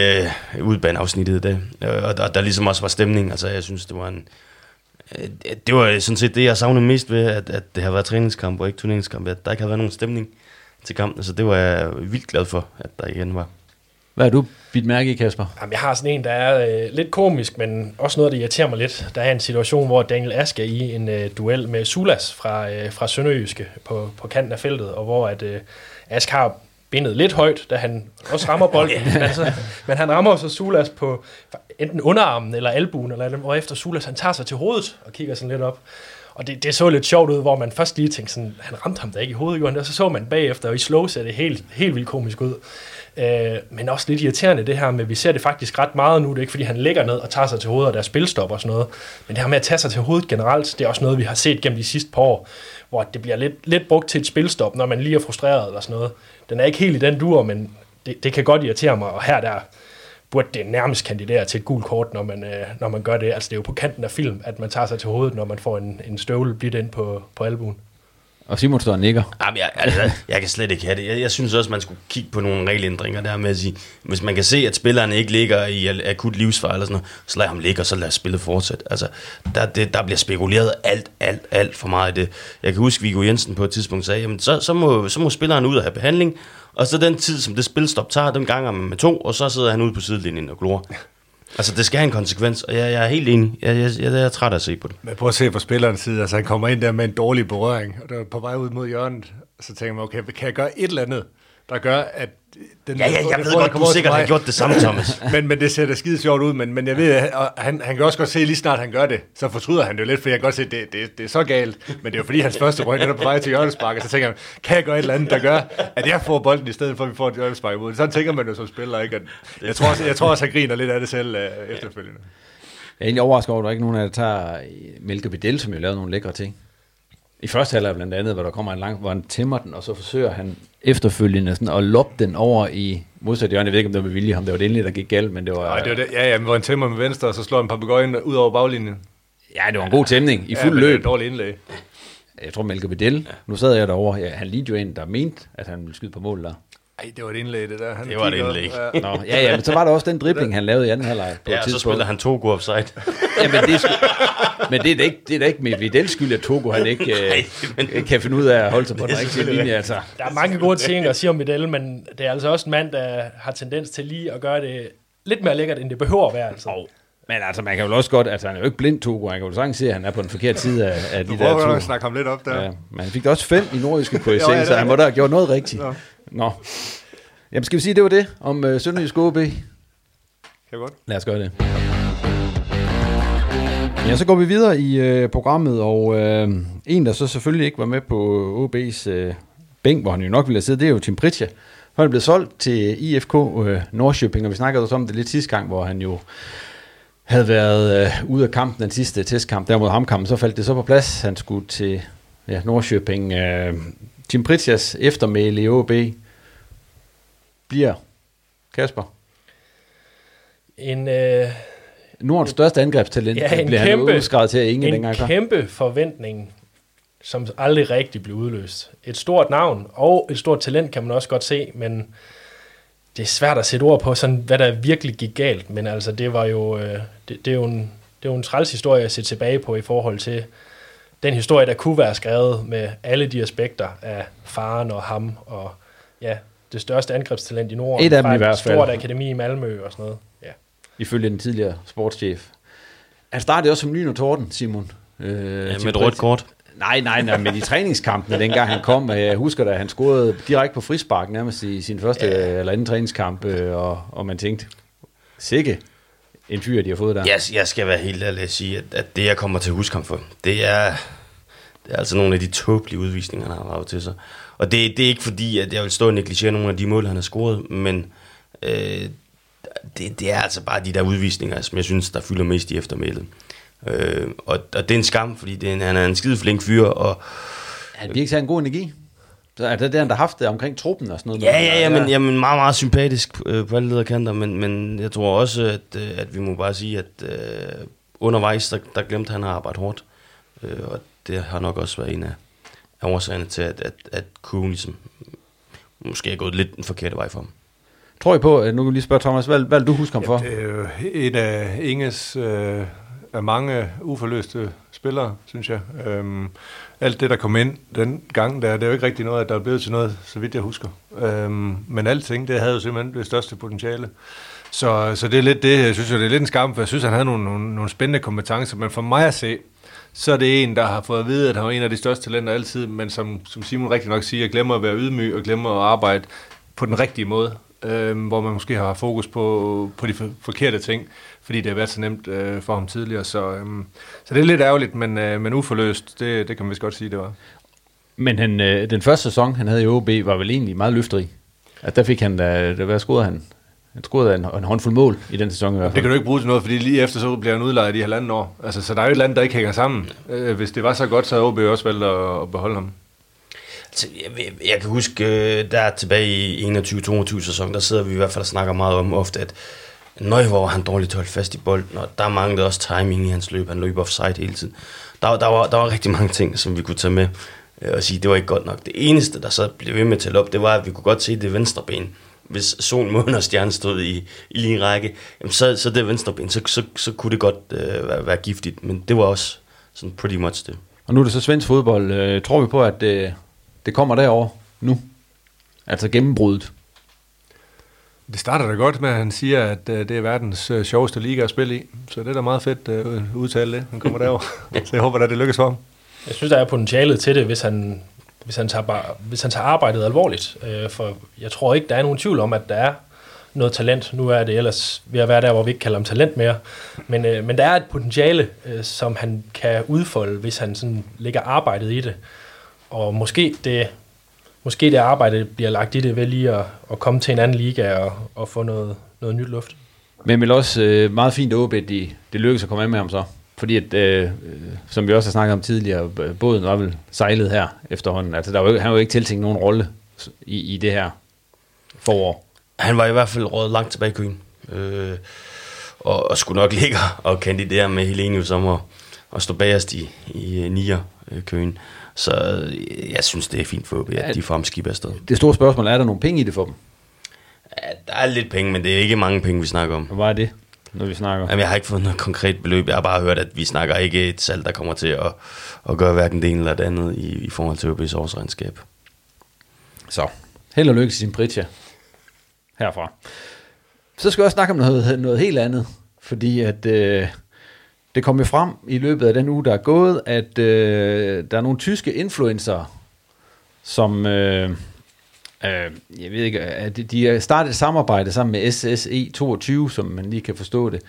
uh, udbaneafsnittet i dag. Og der, der ligesom også var stemning. Altså, jeg synes, det var en... Uh, det var sådan set det, jeg savnede mest ved, at, at det har været træningskamp og ikke turneringskamp. At der ikke har været nogen stemning til kampen, så det var jeg vildt glad for, at der igen var. Hvad er du bidt mærke i, Kasper? Jamen, jeg har sådan en, der er øh, lidt komisk, men også noget, der irriterer mig lidt. Der er en situation, hvor Daniel Ask er i en øh, duel med Sulas fra, øh, fra Sønderjyske på, på kanten af feltet, og hvor at, øh, Ask har bindet lidt højt, da han også rammer bolden. men, altså, men han rammer så Sulas på enten underarmen eller albuen, eller, og efter Sulas han tager sig til hovedet og kigger sådan lidt op. Og det, det så lidt sjovt ud, hvor man først lige tænkte sådan, han ramte ham da ikke i hovedet, og så så man bagefter, og i slow ser det helt, helt vildt komisk ud. Øh, men også lidt irriterende det her med, vi ser det faktisk ret meget nu, det er ikke fordi han ligger ned og tager sig til hovedet, og der er spilstop og sådan noget, men det her med at tage sig til hovedet generelt, det er også noget, vi har set gennem de sidste par år, hvor det bliver lidt, lidt brugt til et spilstop, når man lige er frustreret eller sådan noget. Den er ikke helt i den dur, men det, det kan godt irritere mig, og her der burde det nærmest kandidere til et gult kort, når man, øh, når man gør det. Altså det er jo på kanten af film, at man tager sig til hovedet, når man får en, en støvle blidt ind på, på albuen. Og Simon står og nikker. Jamen, jeg, altså, jeg kan slet ikke have det. Jeg, jeg synes også, man skulle kigge på nogle regelændringer der med at sige, hvis man kan se, at spillerne ikke ligger i akut livsfare eller sådan noget, så lad ham ligge, og så lad spillet fortsætte. Altså, der, det, der bliver spekuleret alt, alt, alt for meget i det. Jeg kan huske, Viggo Jensen på et tidspunkt sagde, jamen, så, så, må, så må spilleren ud og have behandling, og så den tid, som det spilstop tager, den ganger man med to, og så sidder han ude på sidelinjen og glor. Altså, det skal have en konsekvens, og jeg, jeg er helt enig. Jeg, jeg, jeg, jeg er træt af at se på det. Men prøv at se på spillerens side, altså han kommer ind der med en dårlig berøring, og der er på vej ud mod hjørnet, så tænker man, okay, kan jeg gøre et eller andet, der gør, at den Ja, ja, jeg den ved godt, du sikkert har gjort det samme, Thomas. men, men det ser da skide sjovt ud, men, men jeg ved, at han, han kan også godt se, lige snart han gør det, så fortryder han det jo lidt, for jeg kan godt se, at det, det, det er så galt, men det er jo fordi, hans første røg er på vej til hjørnespark, og så tænker han, kan jeg gøre et eller andet, der gør, at jeg får bolden i stedet for, at vi får et hjørnespark imod. Sådan tænker man jo som spiller, ikke? At jeg, tror også, jeg tror også, han griner lidt af det selv uh, efterfølgende. Jeg er egentlig overrasket over, at der ikke er nogen af jer, der tager Melke Videl, som jo lavede nogle lækre ting. I første halvleg blandt andet, hvor der kommer en lang, hvor han tæmmer den, og så forsøger han efterfølgende sådan at loppe den over i modsat hjørne. Jeg ved ikke, om det var med vilje ham. Det var det endelig, der gik galt, men det var... Nej, det var det. Ja, ja, men hvor han tæmmer med venstre, og så slår han papegøjen ud over baglinjen. Ja, det var en god tæmning i fuld ja, men det løb. et dårligt indlæg. Jeg tror, Melke Videl, ja. nu sad jeg derovre, ja, han lignede jo en, der mente, at han ville skyde på mål der. Ej, det var et indlæg, det der. Han Det var et indlæg. Ja. Nå, ja, ja, men så var der også den dribling, han lavede i anden halvleg på Ja, så spiller han to gode offside. Ja, men det er, sgu- men det er da ikke, det er da ikke med Videls skyld, at Togo han ikke Nej, øh, men- kan finde ud af at holde sig på den rigtige linje. Altså. Der er mange gode ting at sige om Vidal, men det er altså også en mand, der har tendens til lige at gøre det lidt mere lækkert, end det behøver at være. Altså. Men altså, man kan jo også godt, altså han er jo ikke blind Togo, han kan jo sagtens se, at han er på den forkerte side af, af de Du der prøver to. at snakke ham lidt op der. Ja, men han fik da også fem i nordjyske på Jo, ja, så han må da have gjort noget rigtigt. Nå. Nå. Jamen skal vi sige, det var det om uh, Sønderjysk OB? Kan jeg godt? Lad os gøre det. Ja, så går vi videre i øh, programmet, og øh, en, der så selvfølgelig ikke var med på OB's øh, bænk, hvor han jo nok ville have siddet, det er jo Tim Pritja. Han er blevet solgt til IFK øh, Nordsjøping, og vi snakkede også om det lidt sidste gang, hvor han jo havde været øh, ude af kampen, den sidste testkamp, der mod Hamkampen, så faldt det så på plads. Han skulle til ja, Nordsjøping. Øh, Tim Pritjas eftermæle i OB bliver Kasper. En, øh, Nordens største angrebstalent, Ja, en blev han kæmpe- udskrevet til, at ingen en dengang kom. kæmpe forventning, som aldrig rigtig blev udløst. Et stort navn og et stort talent kan man også godt se, men det er svært at sætte ord på, sådan, hvad der virkelig gik galt. Men altså, det var jo, øh, det, det er jo en, det er jo en træls historie at se tilbage på i forhold til den historie, der kunne være skrevet med alle de aspekter af faren og ham og ja, det største angrebstalent i Norden. Et af dem fra i hvert fald. stort akademi i Malmø og sådan noget. Ja. ifølge den tidligere sportschef. Han startede også som lyn og torden, Simon. Øh, Ja, med et rødt kort. Nej, nej, nej, med de træningskampene, dengang han kom. øh, Jeg husker da, han scorede direkte på frispark nærmest i sin første ja. eller anden træningskamp, øh, og, og man tænkte, sikke en fyr, de har fået der. Jeg, jeg skal være helt ærlig at sige, at, at det, jeg kommer til at huske ham for, det er, det er altså nogle af de tåbelige udvisninger, han har til sig. Og det, det er ikke fordi, at jeg vil stå og negligere nogle af de mål, han har scoret, men øh, det, det er altså bare de der udvisninger, som jeg synes, der fylder mest i eftermælet. Øh, og, og det er en skam, fordi det er en, han er en skide flink fyr, og Han virker til at en god energi. Så er det det, han der har haft det omkring truppen og sådan noget? Ja, ja, ja, men jamen, meget, meget sympatisk øh, på alle lederkanter, men, men jeg tror også, at, øh, at vi må bare sige, at øh, undervejs, der, der glemte han at arbejde hårdt, øh, og det har nok også været en af, af årsagerne til, at, at, at kurven ligesom, måske er gået lidt den forkerte vej for ham. Tror I på, at nu kan vi lige spørge Thomas, hvad, hvad du huske ham for? Det er jo en af Inges øh, af mange uforløste spillere, synes jeg. Øhm, alt det, der kom ind den gang, der, det er jo ikke rigtig noget, der er blevet til noget, så vidt jeg husker. Øhm, men alting, det havde jo simpelthen det største potentiale. Så, så det er lidt det, jeg synes det er lidt en skam, for jeg synes, han havde nogle, nogle, nogle spændende kompetencer, men for mig at se, så er det en, der har fået at vide, at han var en af de største talenter altid, men som, som Simon rigtig nok siger, glemmer at være ydmyg og glemmer at arbejde på den rigtige måde, øh, hvor man måske har fokus på, på de for, forkerte ting, fordi det har været så nemt øh, for ham tidligere. Så, øh, så det er lidt ærgerligt, men, øh, men uforløst, det, det kan man vist godt sige, det var. Men han, øh, den første sæson, han havde i OB, var vel egentlig meget løfterig. At der fik han da, der, hvad scorede han? Han scorede en, en håndfuld mål i den sæson i hvert Det fald. kan du ikke bruge til noget, fordi lige efter så bliver han udlejet i halvanden år. Altså, så der er jo et eller andet, der ikke hænger sammen. Øh, hvis det var så godt, så havde OB også valgt at, at beholde ham. Altså, jeg, jeg kan huske, øh, der tilbage i 21-22 sæson, der sidder vi i hvert fald og snakker meget om ofte, at Nøj, hvor han dårligt holde fast i bolden, og der manglede også timing i hans løb. Han løb offside hele tiden. Der, der, var, der var rigtig mange ting, som vi kunne tage med øh, og sige, det var ikke godt nok. Det eneste, der så blev ved med at tælle op, det var, at vi kunne godt se det venstre ben. Hvis solen, månen og stjernen stod i, i lige række, jamen så, så det venstre ben, så, så, så kunne det godt øh, være, være giftigt. Men det var også sådan pretty much det. Og nu er det så svensk fodbold. Øh, tror vi på, at det, det kommer derover nu? Altså gennembruddet. Det starter da godt med, at han siger, at uh, det er verdens uh, sjoveste liga at spille i. Så det er da meget fedt uh, udtale det. Han kommer derover. så jeg håber, at det lykkes for ham. Jeg synes, der er potentialet til det, hvis han, hvis han, tager, hvis han tager arbejdet alvorligt. Øh, for jeg tror ikke, der er nogen tvivl om, at der er noget talent. Nu er det ellers ved at være der, hvor vi ikke kalder ham talent mere. Men, øh, men der er et potentiale, øh, som han kan udfolde, hvis han sådan lægger arbejdet i det. Og måske det, måske det arbejde bliver lagt i det ved lige at, at komme til en anden liga og, og få noget, noget nyt luft. Men vel også øh, meget fint åbne, at det lykkedes at komme af med ham så. Fordi at, øh, som vi også har snakket om tidligere, båden var vel sejlet her efterhånden. Altså, der var jo, han var jo ikke tiltænkt nogen rolle i, i det her forår. Han var i hvert fald rådet langt tilbage i køen. Øh, og, og skulle nok ligge og kandidere med Helenius om at, at stå bagerst i, i nier øh, køen. Så jeg synes, det er fint for OB, at de får ham skib afsted. Det store spørgsmål er, er der nogle penge i det for dem? Ja, der er lidt penge, men det er ikke mange penge, vi snakker om. Hvad er det, når vi snakker? Jamen, jeg har ikke fået noget konkret beløb. Jeg har bare hørt, at vi snakker ikke et salg, der kommer til at, at gøre hverken det ene eller det andet i, i forhold til OB's årsregnskab. Så, held og lykke til sin Pritja herfra. Så skal jeg også snakke om noget, noget helt andet, fordi at... Øh, det kom jo frem i løbet af den uge, der er gået, at øh, der er nogle tyske influencer, som, øh, øh, jeg ved ikke, at de har startet et samarbejde sammen med SSE22, som man lige kan forstå det,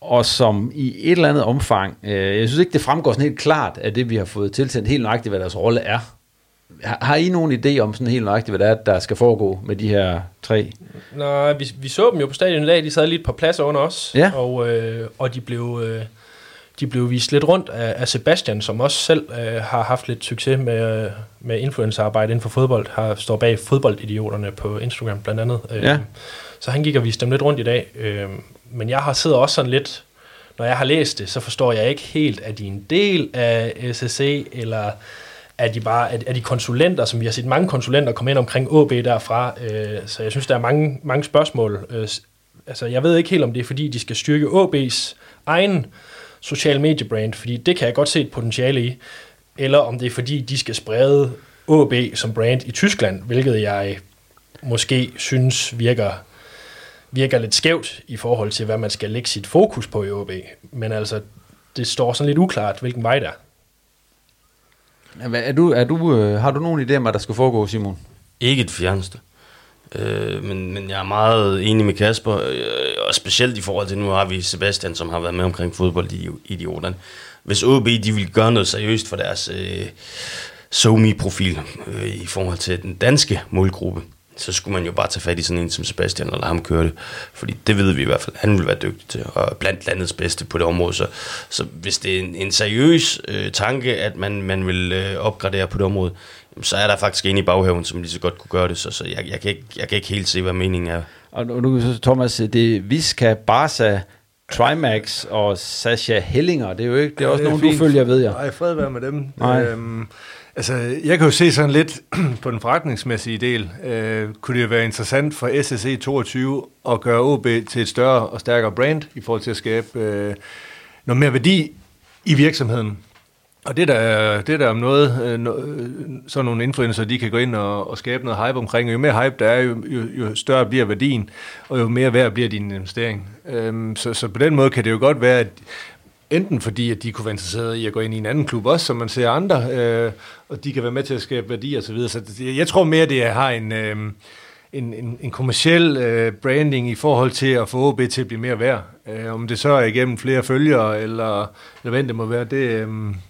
og som i et eller andet omfang, øh, jeg synes ikke, det fremgår sådan helt klart af det, vi har fået tilsendt helt nøjagtigt, hvad deres rolle er. Har, har I nogen idé om sådan helt nøjagtigt, hvad det er, der skal foregå med de her tre? Nej, vi, vi så dem jo på stadion i dag, de sad lige på pladser under os, ja. og, øh, og de blev... Øh, de blev vist lidt rundt af, af Sebastian, som også selv øh, har haft lidt succes med, med influencerarbejde inden for fodbold, har står bag fodboldidioterne på Instagram blandt andet. Øh, ja. Så han gik og viste dem lidt rundt i dag. Øh, men jeg har siddet også sådan lidt, når jeg har læst det, så forstår jeg ikke helt, at de er en del af SSE, eller er de bare er, er de konsulenter, som vi har set mange konsulenter komme ind omkring AB derfra. Øh, så jeg synes, der er mange, mange spørgsmål. Øh, altså, jeg ved ikke helt, om det er, fordi de skal styrke AB's egen social media brand, fordi det kan jeg godt se et potentiale i, eller om det er, fordi de skal sprede AB som brand i Tyskland, hvilket jeg måske synes virker virker lidt skævt i forhold til, hvad man skal lægge sit fokus på i AB. Men altså, det står sådan lidt uklart, hvilken vej der er. Er du, er du, øh, har du nogen idé om, hvad der skal foregå, Simon? Ikke et fjerneste. Øh, men, men jeg er meget enig med Kasper, øh, og specielt i forhold til, nu har vi Sebastian, som har været med omkring fodbold i idioterne. Hvis OB de vil gøre noget seriøst for deres øh, SoMe-profil øh, i forhold til den danske målgruppe, så skulle man jo bare tage fat i sådan en som Sebastian og lade ham køre det. Fordi det ved vi i hvert fald, han vil være dygtig til, og blandt landets bedste på det område. Så, så hvis det er en, en seriøs øh, tanke, at man, man vil øh, opgradere på det område, så er der faktisk en i baghaven, som lige så godt kunne gøre det. Så, så jeg, jeg, kan ikke, jeg kan ikke helt se, hvad meningen er. Og nu, Thomas, det er Viska, Barca, Trimax og Sasha Hellinger. Det er jo ikke, det er også ja, nogen, fint. du følger, ved jeg. Nej, fred være med dem. Nej. Øhm, Altså, jeg kan jo se sådan lidt på den forretningsmæssige del. Øh, kunne det jo være interessant for SSE 22 at gøre OB til et større og stærkere brand i forhold til at skabe øh, noget mere værdi i virksomheden. Og det der, det der om noget, øh, øh, sådan nogle influencer, de kan gå ind og, og skabe noget hype omkring. Jo mere hype der er, jo, jo, jo større bliver værdien, og jo mere værd bliver din investering. Øhm, så, så på den måde kan det jo godt være, at enten fordi, at de kunne være interesserede i at gå ind i en anden klub også, som man ser andre, øh, og de kan være med til at skabe værdi og så videre. Så jeg tror mere, det har en, øh, en, en, en kommersiel øh, branding i forhold til at få OB til at blive mere værd. Øh, om det så er igennem flere følgere, eller, eller hvad det må være, det, øh,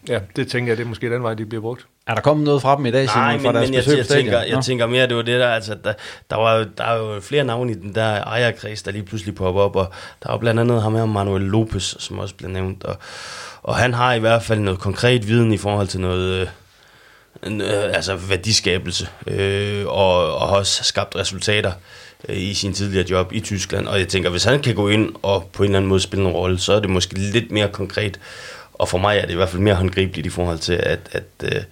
ja, det tænker jeg, det er måske den vej, de bliver brugt. Er der kommet noget fra dem i dag, Simon, Nej, fra deres men jeg, jeg, tænker, jeg tænker mere, det var det der, altså, der, der, var, der er jo flere navne i den der ejerkreds, der lige pludselig popper op, og der var blandt andet ham her, Manuel Lopez, som også blev nævnt, og, og han har i hvert fald noget konkret viden i forhold til noget, en, øh, altså værdiskabelse, øh, og, og har også skabt resultater øh, i sin tidligere job i Tyskland. Og jeg tænker, hvis han kan gå ind og på en eller anden måde spille en rolle, så er det måske lidt mere konkret. Og for mig er det i hvert fald mere håndgribeligt i forhold til, at, at, øh,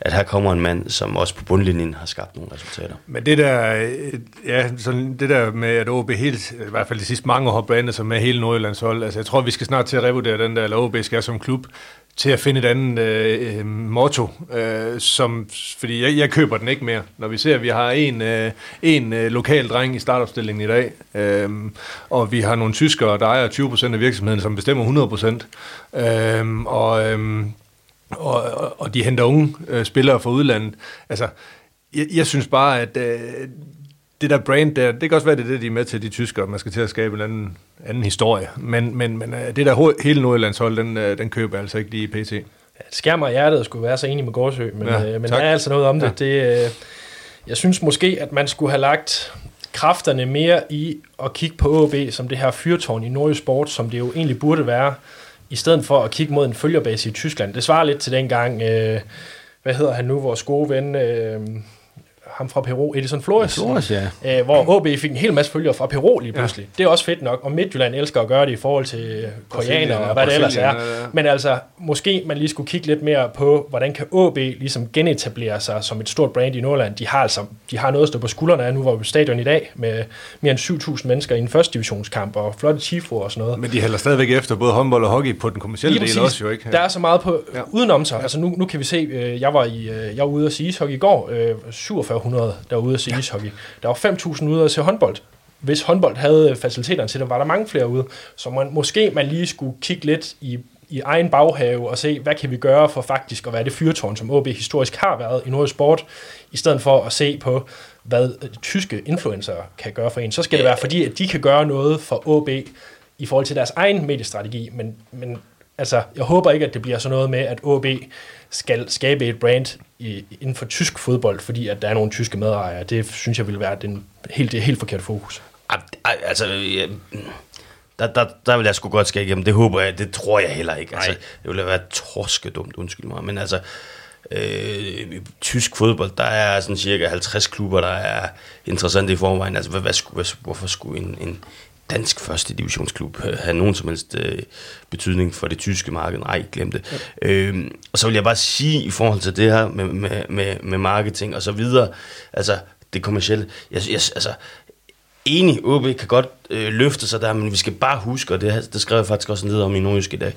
at her kommer en mand, som også på bundlinjen har skabt nogle resultater. Men det der, øh, ja, sådan det der med, at OB helt, i hvert fald de sidste mange år har blandet sig med hele Nordjyllands hold, altså jeg tror, vi skal snart til at revurdere den der, eller OB skal som klub, til at finde et andet øh, øh, motto, øh, som, fordi jeg, jeg køber den ikke mere. Når vi ser, at vi har en, øh, en øh, lokal dreng i startopstillingen i dag, øh, og vi har nogle tyskere, der ejer 20% af virksomheden, som bestemmer 100%, øh, og, øh, og, og, de henter unge øh, spillere fra udlandet. Altså, jeg, jeg synes bare, at øh, det der brand der, det kan også være, det er det, de er med til, de tyskere, man skal til at skabe en anden, anden historie. Men, men, men øh, det der hele Nordjyllands hold, den, øh, den køber altså ikke lige i PT. Ja, det i hjertet at skulle være så enig med Gårdsø, men, Ja, øh, men tak. der er altså noget om det. Ja. det øh, jeg synes måske, at man skulle have lagt kræfterne mere i at kigge på AB som det her fyrtårn i Nordjysk Sport, som det jo egentlig burde være, i stedet for at kigge mod en følgerbase i Tyskland. Det svarer lidt til dengang, øh, hvad hedder han nu, vores gode ven, øh, ham fra Peru, Edison Flores, Flores, ja. øh, hvor OB fik en hel masse følgere fra Peru lige pludselig. Ja. Det er også fedt nok, og Midtjylland elsker at gøre det i forhold til koreaner og hvad det ellers er. Men altså, måske man lige skulle kigge lidt mere på, hvordan kan AB ligesom genetablere sig som et stort brand i Nordland. De har altså de har noget at stå på skuldrene af. Nu var vi på stadion i dag med mere end 7.000 mennesker i en første divisionskamp og flotte tifo og sådan noget. Men de hælder stadigvæk efter både håndbold og hockey på den kommercielle del også jo, ikke? Der er så meget på Ja. udenom sig. Altså nu, nu kan vi se, øh, jeg var i øh, jeg var ude at se ishockey i går, øh, 4700 der var ude at se ja. ishockey. Der var 5000 ude at se håndbold. Hvis håndbold havde faciliteterne til det, var der mange flere ude. Så man, måske man lige skulle kigge lidt i, i egen baghave og se, hvad kan vi gøre for faktisk at være det fyrtårn, som OB historisk har været i Nordisk Sport, i stedet for at se på, hvad øh, tyske influencer kan gøre for en. Så skal det være, fordi at de kan gøre noget for OB i forhold til deres egen mediestrategi, men, men altså, jeg håber ikke, at det bliver sådan noget med, at OB skal skabe et brand i, inden for tysk fodbold, fordi at der er nogle tyske medejere. Det synes jeg vil være den helt, det helt forkerte fokus. Altså, ja, der, der, der vil jeg sgu godt skære igennem. Det håber jeg, det tror jeg heller ikke. Altså, det ville være torskedumt, undskyld mig. Men altså, øh, i tysk fodbold, der er sådan cirka 50 klubber, der er interessante i forvejen. Altså, hvad, hvad, hvad, hvorfor skulle en, en dansk første divisionsklub øh, have nogen som helst øh, betydning for det tyske marked? Nej, glem det. Ja. Øh, og så vil jeg bare sige i forhold til det her med, med, med, med marketing og så videre, altså det kommercielle, jeg, jeg, altså, enig, OB kan godt øh, løfte sig der, men vi skal bare huske, og det, det skrev jeg faktisk også ned om i Nordjysk i dag,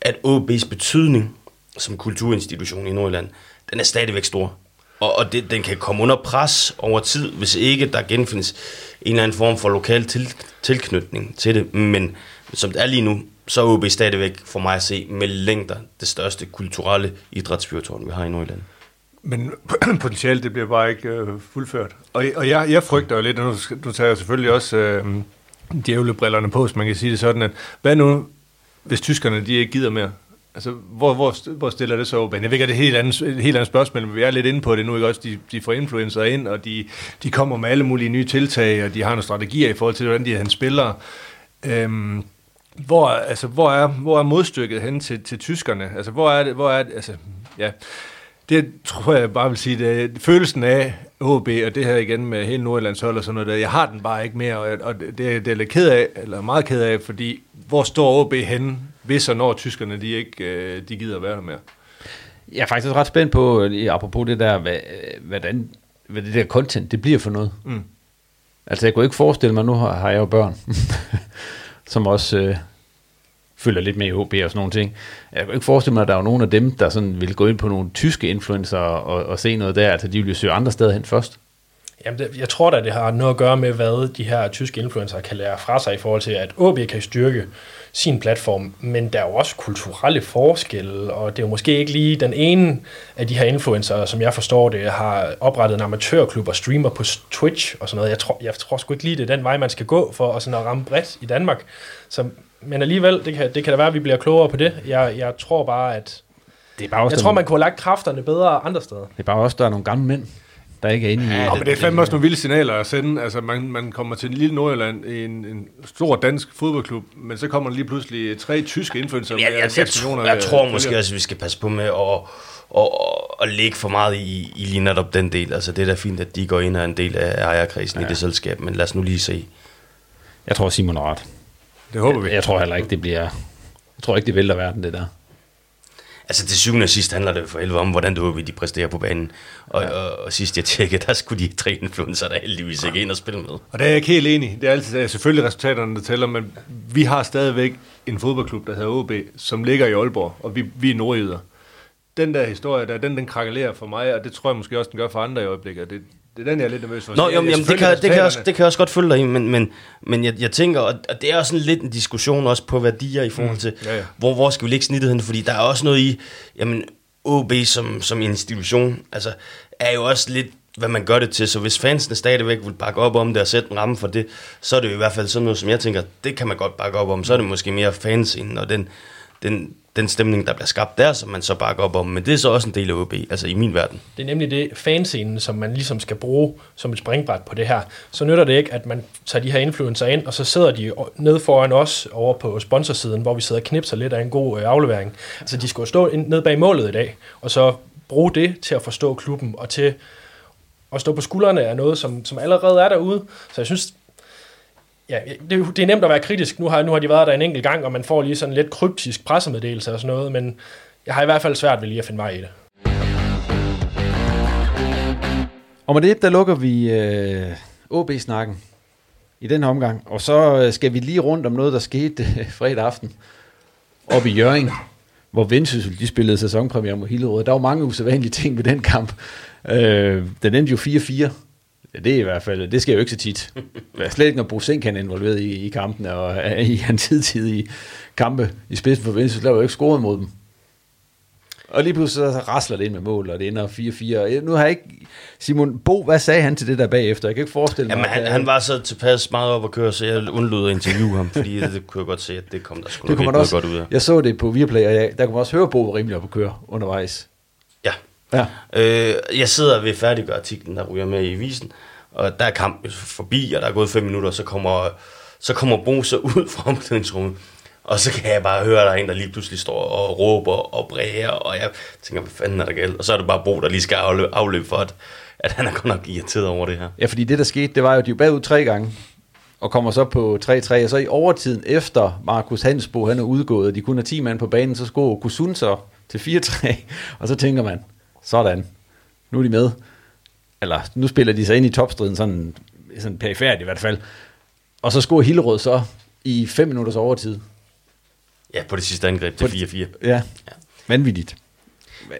at OB's betydning som kulturinstitution i Nordjylland, den er stadigvæk stor. Og, og det, den kan komme under pres over tid, hvis ikke der genfindes en eller anden form for lokal til, tilknytning til det. Men som det er lige nu, så er OB stadigvæk for mig at se med længder det største kulturelle idrætsfyrtårn, vi har i Nordjylland. Men potentielt, det bliver bare ikke øh, fuldført. Og, og jeg, jeg frygter jo lidt, og nu, nu tager jeg selvfølgelig også øh, djævlebrillerne på, hvis man kan sige det sådan, at hvad nu, hvis tyskerne de ikke gider mere? Altså, hvor, hvor, hvor stiller det så op? Jeg ved ikke, det er et helt andet, et helt andet spørgsmål, men vi er lidt inde på det nu, ikke også? De, de får influencer ind, og de, de kommer med alle mulige nye tiltag, og de har nogle strategier i forhold til, hvordan de han spiller. Øhm, hvor, altså, hvor, er, hvor er modstykket hen til, til tyskerne? Altså, hvor er det, hvor er det, altså, ja, det tror jeg bare vil sige, det er følelsen af HB, og det her igen med hele Nordjyllands hold og sådan noget der, jeg har den bare ikke mere, og, og det, det er lidt ked af, eller meget ked af, fordi hvor står HB henne, hvis og når tyskerne de ikke øh, de gider være der mere? Jeg er faktisk ret spændt på, lige apropos det der, hvad, øh, hvordan, hvad det der content, det bliver for noget. Mm. Altså, jeg kunne ikke forestille mig, nu har, har jeg jo børn, som også øh, følger lidt med i HB og sådan nogle ting. Jeg kunne ikke forestille mig, at der er nogen af dem, der sådan vil gå ind på nogle tyske influencer og, og se noget der. Altså, de vil jo søge andre steder hen først. Jamen, det, jeg tror da, det har noget at gøre med, hvad de her tyske influencer kan lære fra sig i forhold til, at OB kan styrke sin platform, men der er jo også kulturelle forskelle, og det er jo måske ikke lige den ene af de her influencer, som jeg forstår det, har oprettet en amatørklub og streamer på Twitch og sådan noget. Jeg tror, jeg tror sgu ikke lige, det er den vej, man skal gå for at, sådan at ramme bredt i Danmark. Så, men alligevel, det kan, det kan da være, at vi bliver klogere på det. Jeg, jeg tror bare, at Det er bare også, jeg tror, man kunne have lagt kræfterne bedre andre steder. det er bare også, der er nogle gamle mænd, der ikke er inde i... Ja, men det er fandme også nogle vilde signaler at sende. Altså, man, man kommer til en lille Nordjylland i en, en stor dansk fodboldklub, men så kommer der lige pludselig tre tyske influencer Jeg, jeg, jeg, jeg, tror, jeg tror måske også, at vi skal passe på med at, at, at, at lægge for meget i, i lige netop den del. Altså, det er da fint, at de går ind og er en del af ejerkredsen ja. i det selskab, men lad os nu lige se. Jeg tror, Simon har ret. Det håber vi. Jeg, jeg tror heller ikke, det bliver... Jeg tror ikke, det vælter verden, det der. Altså til syvende og sidst handler det for helvede om, hvordan du vil de præsterer på banen. Og, ja. og, og sidst jeg tjekkede, der skulle de tre influencer der heldigvis ikke ind og spille med. Og der er jeg ikke helt enig. Det er altid selvfølgelig resultaterne, der tæller, men vi har stadigvæk en fodboldklub, der hedder OB, som ligger i Aalborg, og vi, vi er nordjyder. Den der historie, der, den, den krakelerer for mig, og det tror jeg måske også, den gør for andre i øjeblikket. Det, det er den, jeg er lidt nervøs for. Nå, jamen, jamen, det, kan, det, kan også, det kan jeg også godt følge dig i, men, men, men jeg, jeg tænker, og det er også sådan lidt en diskussion også på værdier i forhold til, mm, ja, ja. Hvor, hvor skal vi lægge snittet hen, fordi der er også noget i, jamen, OB som, som institution, altså, er jo også lidt hvad man gør det til. Så hvis fansene stadigvæk vil bakke op om det og sætte en ramme for det, så er det jo i hvert fald sådan noget, som jeg tænker, det kan man godt bakke op om. Så er det måske mere fanscenen og den, den, den stemning, der bliver skabt der, som man så bakker op om. Men det er så også en del af OB, altså i min verden. Det er nemlig det fanscenen, som man ligesom skal bruge som et springbræt på det her. Så nytter det ikke, at man tager de her influencer ind, og så sidder de ned foran os over på sponsorsiden, hvor vi sidder og knipser lidt af en god øh, aflevering. Altså de skulle stå ned bag målet i dag, og så bruge det til at forstå klubben, og til at stå på skuldrene af noget, som, som allerede er derude. Så jeg synes, ja, det, det er nemt at være kritisk. Nu har, nu har de været der en enkelt gang, og man får lige sådan lidt kryptisk pressemeddelelse og sådan noget, men jeg har i hvert fald svært ved lige at finde vej i det. Og med det, der lukker vi øh, OB-snakken i den omgang, og så øh, skal vi lige rundt om noget, der skete øh, fredag aften oppe i Jørgen, hvor Vendsyssel, de spillede sæsonpremiere mod Hillerød. Der var mange usædvanlige ting ved den kamp. Øh, den endte jo 4-4, Ja, det er i hvert fald, det sker jo ikke så tit. Slet ikke, når Sink er involveret i, i kampen, og i hans tidtidige kampe i spidsen for Venstre, så laver jo ikke scoret mod dem. Og lige pludselig så rasler det ind med mål, og det ender 4-4. Nu har jeg ikke... Simon Bo, hvad sagde han til det der bagefter? Jeg kan ikke forestille mig... Jamen, han, han var så tilpas meget op at køre, så jeg undlod at interviewe ham, fordi det kunne jeg godt se, at det kom der sgu det nok også, godt ud af. Jeg så det på Viaplay, og jeg, der kunne man også høre Bo rimelig op at køre undervejs. Ja. Øh, jeg sidder ved færdiggøre artiklen, der ryger med i visen, og der er kampen forbi, og der er gået fem minutter, og så kommer, så kommer Bo så ud fra omklædningsrummet, og så kan jeg bare høre, at der er en, der lige pludselig står og råber og bræger, og jeg tænker, hvad fanden er der galt? Og så er det bare Bo, der lige skal afløbe, afløbe for, at, at han er godt nok irriteret over det her. Ja, fordi det, der skete, det var jo, at de var bagud tre gange, og kommer så på 3-3, og så i overtiden efter Markus Hansbo, han er udgået, og de kun er 10 mand på banen, så skulle Kusun så til 4-3, og så tænker man, sådan, nu er de med eller nu spiller de sig ind i topstriden sådan, sådan perifært i hvert fald, og så scorer Hillerød så i 5 minutters overtid. Ja, på det sidste angreb til 4-4. Ja. ja, vanvittigt.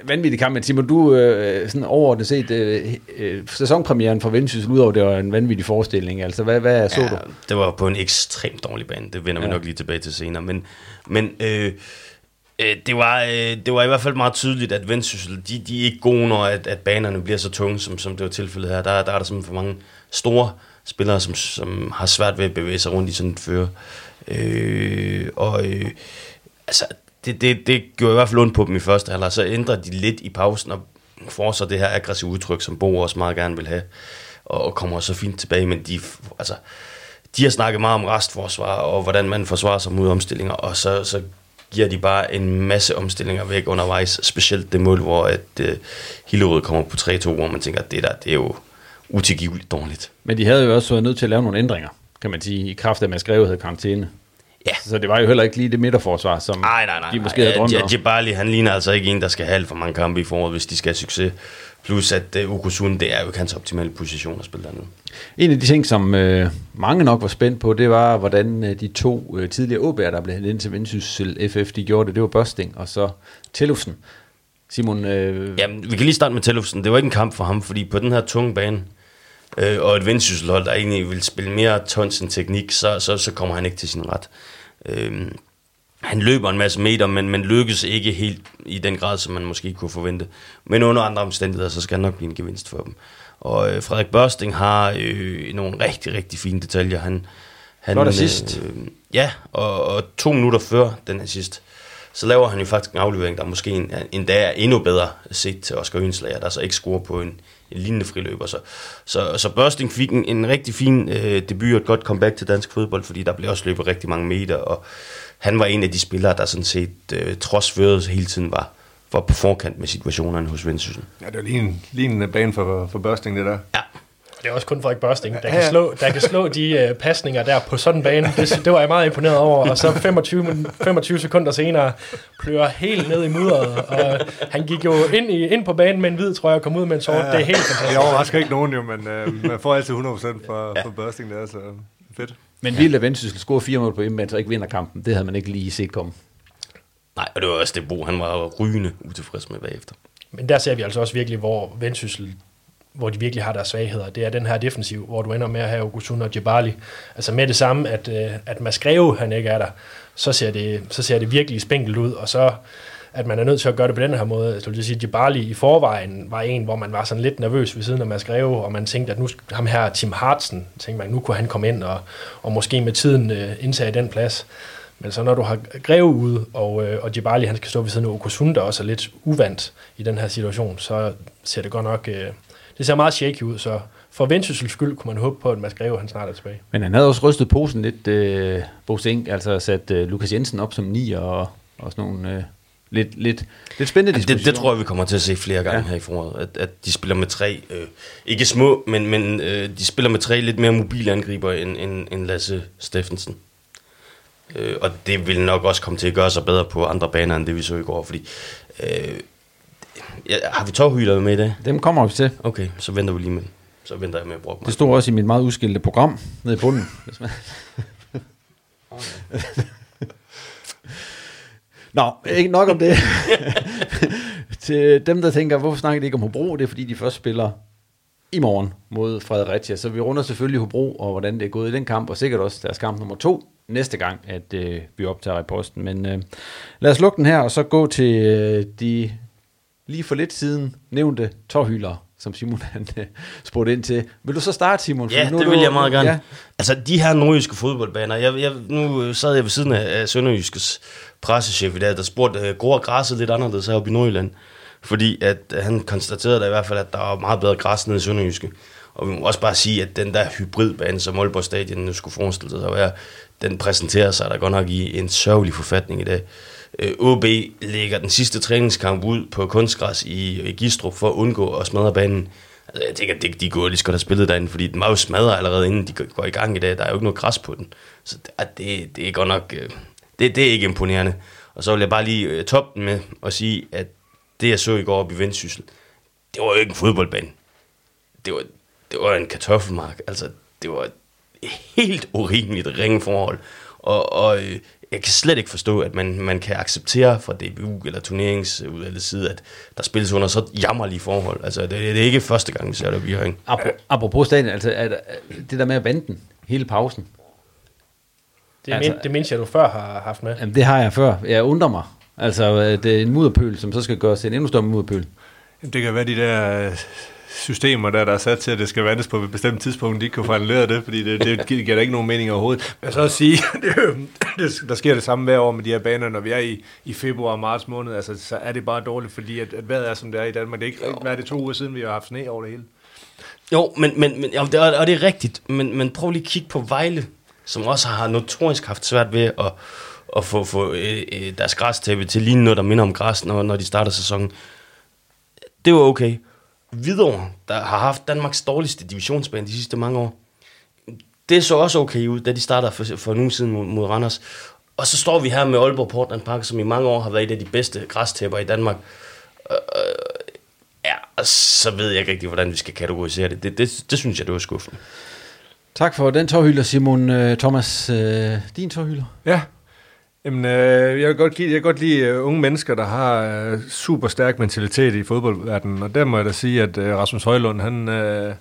Vanvittig kamp, men Simon, du øh, sådan overordnet set øh, øh, sæsonpremieren for Vendsyssel, udover det var en vanvittig forestilling, altså hvad, hvad så ja, du? det var på en ekstremt dårlig bane, det vender ja. vi nok lige tilbage til senere, men, men øh, Øh, Øh, det, var, øh, det var i hvert fald meget tydeligt, at Vendsyssel, de, de er ikke gode, når at, at banerne bliver så tunge, som, som det var tilfældet her. Der, der er der simpelthen for mange store spillere, som, som har svært ved at bevæge sig rundt i sådan et føre. Øh, og øh, altså, det, det, det gjorde i hvert fald ondt på dem i første halvleg. Så ændrer de lidt i pausen og får så det her aggressive udtryk, som Bo også meget gerne vil have, og, og kommer så fint tilbage. Men de, altså, de har snakket meget om restforsvar, og hvordan man forsvarer sig mod omstillinger, og så, så giver de bare en masse omstillinger væk undervejs, specielt det mål, hvor at øh, Hillerød kommer på 3-2, hvor man tænker, at det der, det er jo utilgiveligt dårligt. Men de havde jo også været nødt til at lave nogle ændringer, kan man sige, i kraft af, at man skrev havde karantæne. Ja. Så det var jo heller ikke lige det midterforsvar, som nej, nej, nej, de måske havde drømt om. Jebali, han ligner altså ikke en, der skal have alt for mange kampe i foråret, hvis de skal have succes. Plus at uh, Ukusun, det er jo ikke hans optimale position at spille dernede. En af de ting, som øh, mange nok var spændt på, det var, hvordan øh, de to øh, tidligere OB'er, der blev hentet ind til Vendsyssel FF, de gjorde det. Det var Børsting og så Tellufsen. Simon... Øh... Jamen, vi kan lige starte med Tellufsen. Det var ikke en kamp for ham, fordi på den her tunge bane, øh, og et Vendsysselhold, der egentlig vil spille mere tons end teknik, så, så, så kommer han ikke til sin ret. Øh, han løber en masse meter, men, men lykkes ikke helt i den grad, som man måske kunne forvente. Men under andre omstændigheder, så skal han nok blive en gevinst for dem. Og øh, Frederik Børsting har øh, nogle rigtig, rigtig fine detaljer. Han, han, Flot assist. Øh, ja, og, og to minutter før den assist, så laver han jo faktisk en aflevering, der måske en, endda er endnu bedre set til Oscar Ønslager, der så ikke scorer på en, en lignende friløber. Så, så, så Børsting fik en, en rigtig fin øh, debut og et godt comeback til dansk fodbold, fordi der blev også løbet rigtig mange meter, og han var en af de spillere, der sådan set øh, trods førelse hele tiden var, var på forkant med situationerne hos Vendsyssel. Ja, det var lige en, lige en bane for, for Børsting, det der. Ja, Det er også kun Frederik Børsting, der kan slå, der kan slå de uh, pasninger der på sådan en bane. Det, det var jeg meget imponeret over. Og så 25, min- 25 sekunder senere plører helt ned i mudderet. Og han gik jo ind, i, ind på banen med en hvid trøje og kom ud med en sort. Det er helt fantastisk. Det overrasker ikke nogen jo, men øh, man får altid 100% for, ja. for Børsting der, så fedt. Men vildt, at Vendsyssel scorer fire mål på hjemmebane, så ikke vinder kampen. Det havde man ikke lige set komme. nej, og det var også det Bo, han var rygende utilfreds med bagefter. Men der ser vi altså også virkelig, hvor Vendsyssel hvor de virkelig har deres svagheder. Det er den her defensiv, hvor du ender med at have Okusun og Jebali. Altså med det samme, at, øh, at Masgreve, han ikke er der, så ser, det, så ser det virkelig spinkelt ud, og så at man er nødt til at gøre det på den her måde. Altså, så vil jeg sige, Jebali i forvejen var en, hvor man var sådan lidt nervøs ved siden af Masgreve, og man tænkte, at nu ham her, Tim Hartsen, tænkte man, nu kunne han komme ind og, og måske med tiden øh, indtage den plads. Men så når du har Greve ude, og, øh, og Jebali han skal stå ved siden af Okosunda, der også er lidt uvandt i den her situation, så ser det godt nok... Øh, det ser meget shaky ud, så for Vendsyssels skyld kunne man håbe på, at Mads Greve han snart er tilbage. Men han havde også rystet posen lidt, øh, Bo Sink, altså sat øh, Lukas Jensen op som nier og, og sådan nogle øh, lidt, lidt, lidt spændende Ja, det, det tror jeg, vi kommer til at se flere gange ja. her i foråret, at, at de spiller med tre, øh, ikke små, men, men øh, de spiller med tre lidt mere mobile angriber end, end, end Lasse Steffensen. Øh, og det vil nok også komme til at gøre sig bedre på andre baner, end det vi så i går, fordi... Øh, ja, har vi tårhylere med i dag? Dem kommer vi til. Okay, så venter vi lige med Så venter jeg med at bruge mig. Det stod også i mit meget udskilte program nede i bunden. Nå, ikke nok om det. Til dem, der tænker, hvorfor snakker de ikke om Hobro, det er fordi, de først spiller i morgen mod Fredericia. Så vi runder selvfølgelig Hobro, og hvordan det er gået i den kamp, og sikkert også deres kamp nummer to næste gang, at øh, vi optager i posten. Men øh, lad os lukke den her, og så gå til øh, de lige for lidt siden nævnte tårhylere, som Simon han, øh, spurgte ind til. Vil du så starte, Simon? Ja, nu det du- vil jeg meget gerne. Ja. Altså, de her nordjyske fodboldbaner, jeg, jeg, nu sad jeg ved siden af, Sønderjyskes pressechef i dag, der spurgte, øh, går græsset lidt anderledes heroppe i Nordjylland? Fordi at øh, han konstaterede da i hvert fald, at der var meget bedre græs nede i Sønderjyske. Og vi må også bare sige, at den der hybridbane, som Aalborg Stadion nu skulle forestille sig at være, den præsenterer sig der godt nok i en sørgelig forfatning i dag. Øh, OB lægger den sidste træningskamp ud på kunstgræs i, Gistrup for at undgå at smadre banen. Altså, jeg tænker, de, de går lige godt have spillet derinde, fordi den var jo smadret allerede inden de går i gang i dag. Der er jo ikke noget græs på den. Så det, det, det er godt nok... Øh, det, det er ikke imponerende. Og så vil jeg bare lige øh, toppe den med at sige, at det jeg så i går op i Vendsyssel, det var jo ikke en fodboldbane. Det var, det var en kartoffelmark. Altså, det var et helt urimeligt ringe forhold. Og, og øh, jeg kan slet ikke forstå, at man, man kan acceptere fra DBU eller turneringsudvalgets side, at der spilles under så jammerlige forhold. Altså, det, det er ikke første gang, vi ser det, vi har ikke. Apro- apropos stadion, altså er der, det der med at vente den hele pausen, Det, er Altså- det mindste, jeg du før har haft med. jamen, det har jeg før. Jeg undrer mig. Altså, øh, det er en mudderpøl, som så skal gøres til en endnu større mudderpøl. Det kan være de der øh, systemer, der, der er sat til, at det skal vandes på et bestemt tidspunkt, de ikke få annulleret det, fordi det, det giver da ikke nogen mening overhovedet. Vil så også sige, det, det, der sker det samme hver år med de her baner, når vi er i, i februar og marts måned, altså, så er det bare dårligt, fordi at, at vejret er, som det er i Danmark. Det er ikke, hvad er det to uger siden, vi har haft sne over det hele? Jo, men, men, men ja, det er, og det er rigtigt, men, men prøv lige at kigge på Vejle, som også har notorisk haft svært ved at, at få, få øh, øh, deres græstæppe til lige noget, der minder om græs, når, når de starter sæsonen. Det var okay. Hvidovre, der har haft Danmarks dårligste divisionsbane de sidste mange år, det så også okay ud, da de starter for, for uge siden mod, mod Randers. Og så står vi her med Aalborg Portland Park, som i mange år har været et af de bedste græstæpper i Danmark. Øh, ja, og så ved jeg ikke rigtig, hvordan vi skal kategorisere det. Det, det, det synes jeg, det var skuffende. Tak for den tårhylder, Simon. Øh, Thomas, øh, din tårhylder? Ja. Jamen, øh, jeg, kan godt lide, jeg kan godt lide unge mennesker, der har øh, super stærk mentalitet i fodboldverdenen, og der må jeg da sige, at øh, Rasmus Højlund, han, øh,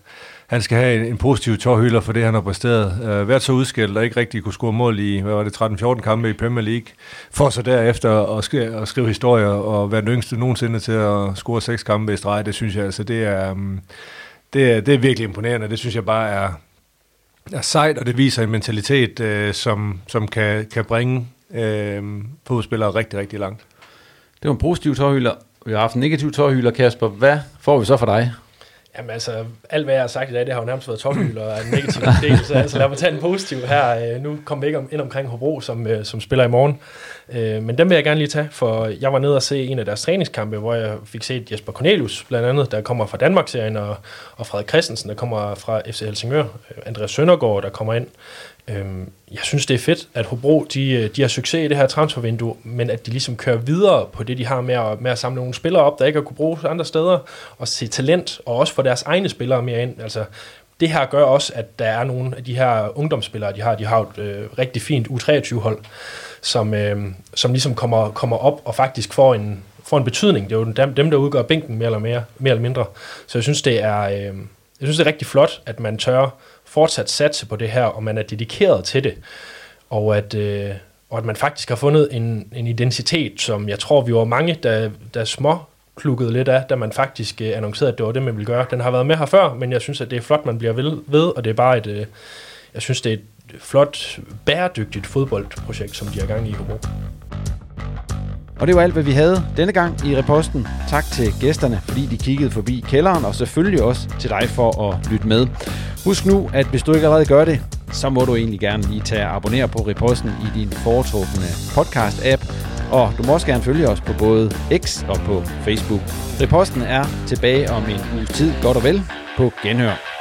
han skal have en, en positiv tårhylder for det, han har præsteret. Øh, været så udskilt og ikke rigtig kunne score mål i, hvad var det, 13-14 kampe i Premier League, for så derefter at, skrive, at skrive historier og være den yngste nogensinde til at score seks kampe i streg, det synes jeg altså, det er, øh, det er, det er virkelig imponerende, det synes jeg bare er, er sejt, og det viser en mentalitet, øh, som, som kan, kan bringe øh, fodspillere rigtig, rigtig langt. Det var en positiv tårhylder. Vi har haft en negativ tårhylder, Kasper. Hvad får vi så for dig? Jamen altså, alt hvad jeg har sagt i dag, det har jo nærmest været tophylder og en negativ del, så altså lad mig tage en positiv her. Øh, nu kommer vi ikke ind omkring Hobro, som, øh, som spiller i morgen. Øh, men dem vil jeg gerne lige tage, for jeg var nede og se en af deres træningskampe, hvor jeg fik set Jesper Cornelius, blandt andet, der kommer fra Danmarksserien, og, og Frederik Christensen, der kommer fra FC Helsingør, Andreas Søndergaard, der kommer ind. Øhm, jeg synes, det er fedt, at Hobro de, øh, de har succes i det her transfervindue, men at de ligesom kører videre på det, de har med at, med at samle nogle spillere op, der ikke har kunne bruges andre steder, og se talent, og også få deres egne spillere mere ind. Altså, det her gør også, at der er nogle af de her ungdomsspillere, de har, de har et øh, rigtig fint U23-hold, som, øh, som ligesom kommer, kommer op og faktisk får en, får en betydning. Det er jo dem, dem der udgør bænken mere eller, mere, mere eller mindre. Så jeg synes, det er, øh, jeg synes, det er rigtig flot, at man tør fortsat satse på det her, og man er dedikeret til det. Og at, øh, og at man faktisk har fundet en, en identitet, som jeg tror, vi var mange, der, der små klukkede lidt af, da man faktisk øh, annoncerede, at det var det, man ville gøre. Den har været med her før, men jeg synes, at det er flot, man bliver ved, ved og det er bare et, øh, jeg synes, det er et flot, bæredygtigt fodboldprojekt, som de har gang i i Hobro. Og det var alt, hvad vi havde denne gang i reposten. Tak til gæsterne, fordi de kiggede forbi kælderen, og selvfølgelig også til dig for at lytte med. Husk nu, at hvis du ikke allerede gør det, så må du egentlig gerne lige tage og abonnere på reposten i din foretrukne podcast-app. Og du må også gerne følge os på både X og på Facebook. Reposten er tilbage om en uges tid, godt og vel, på genhør.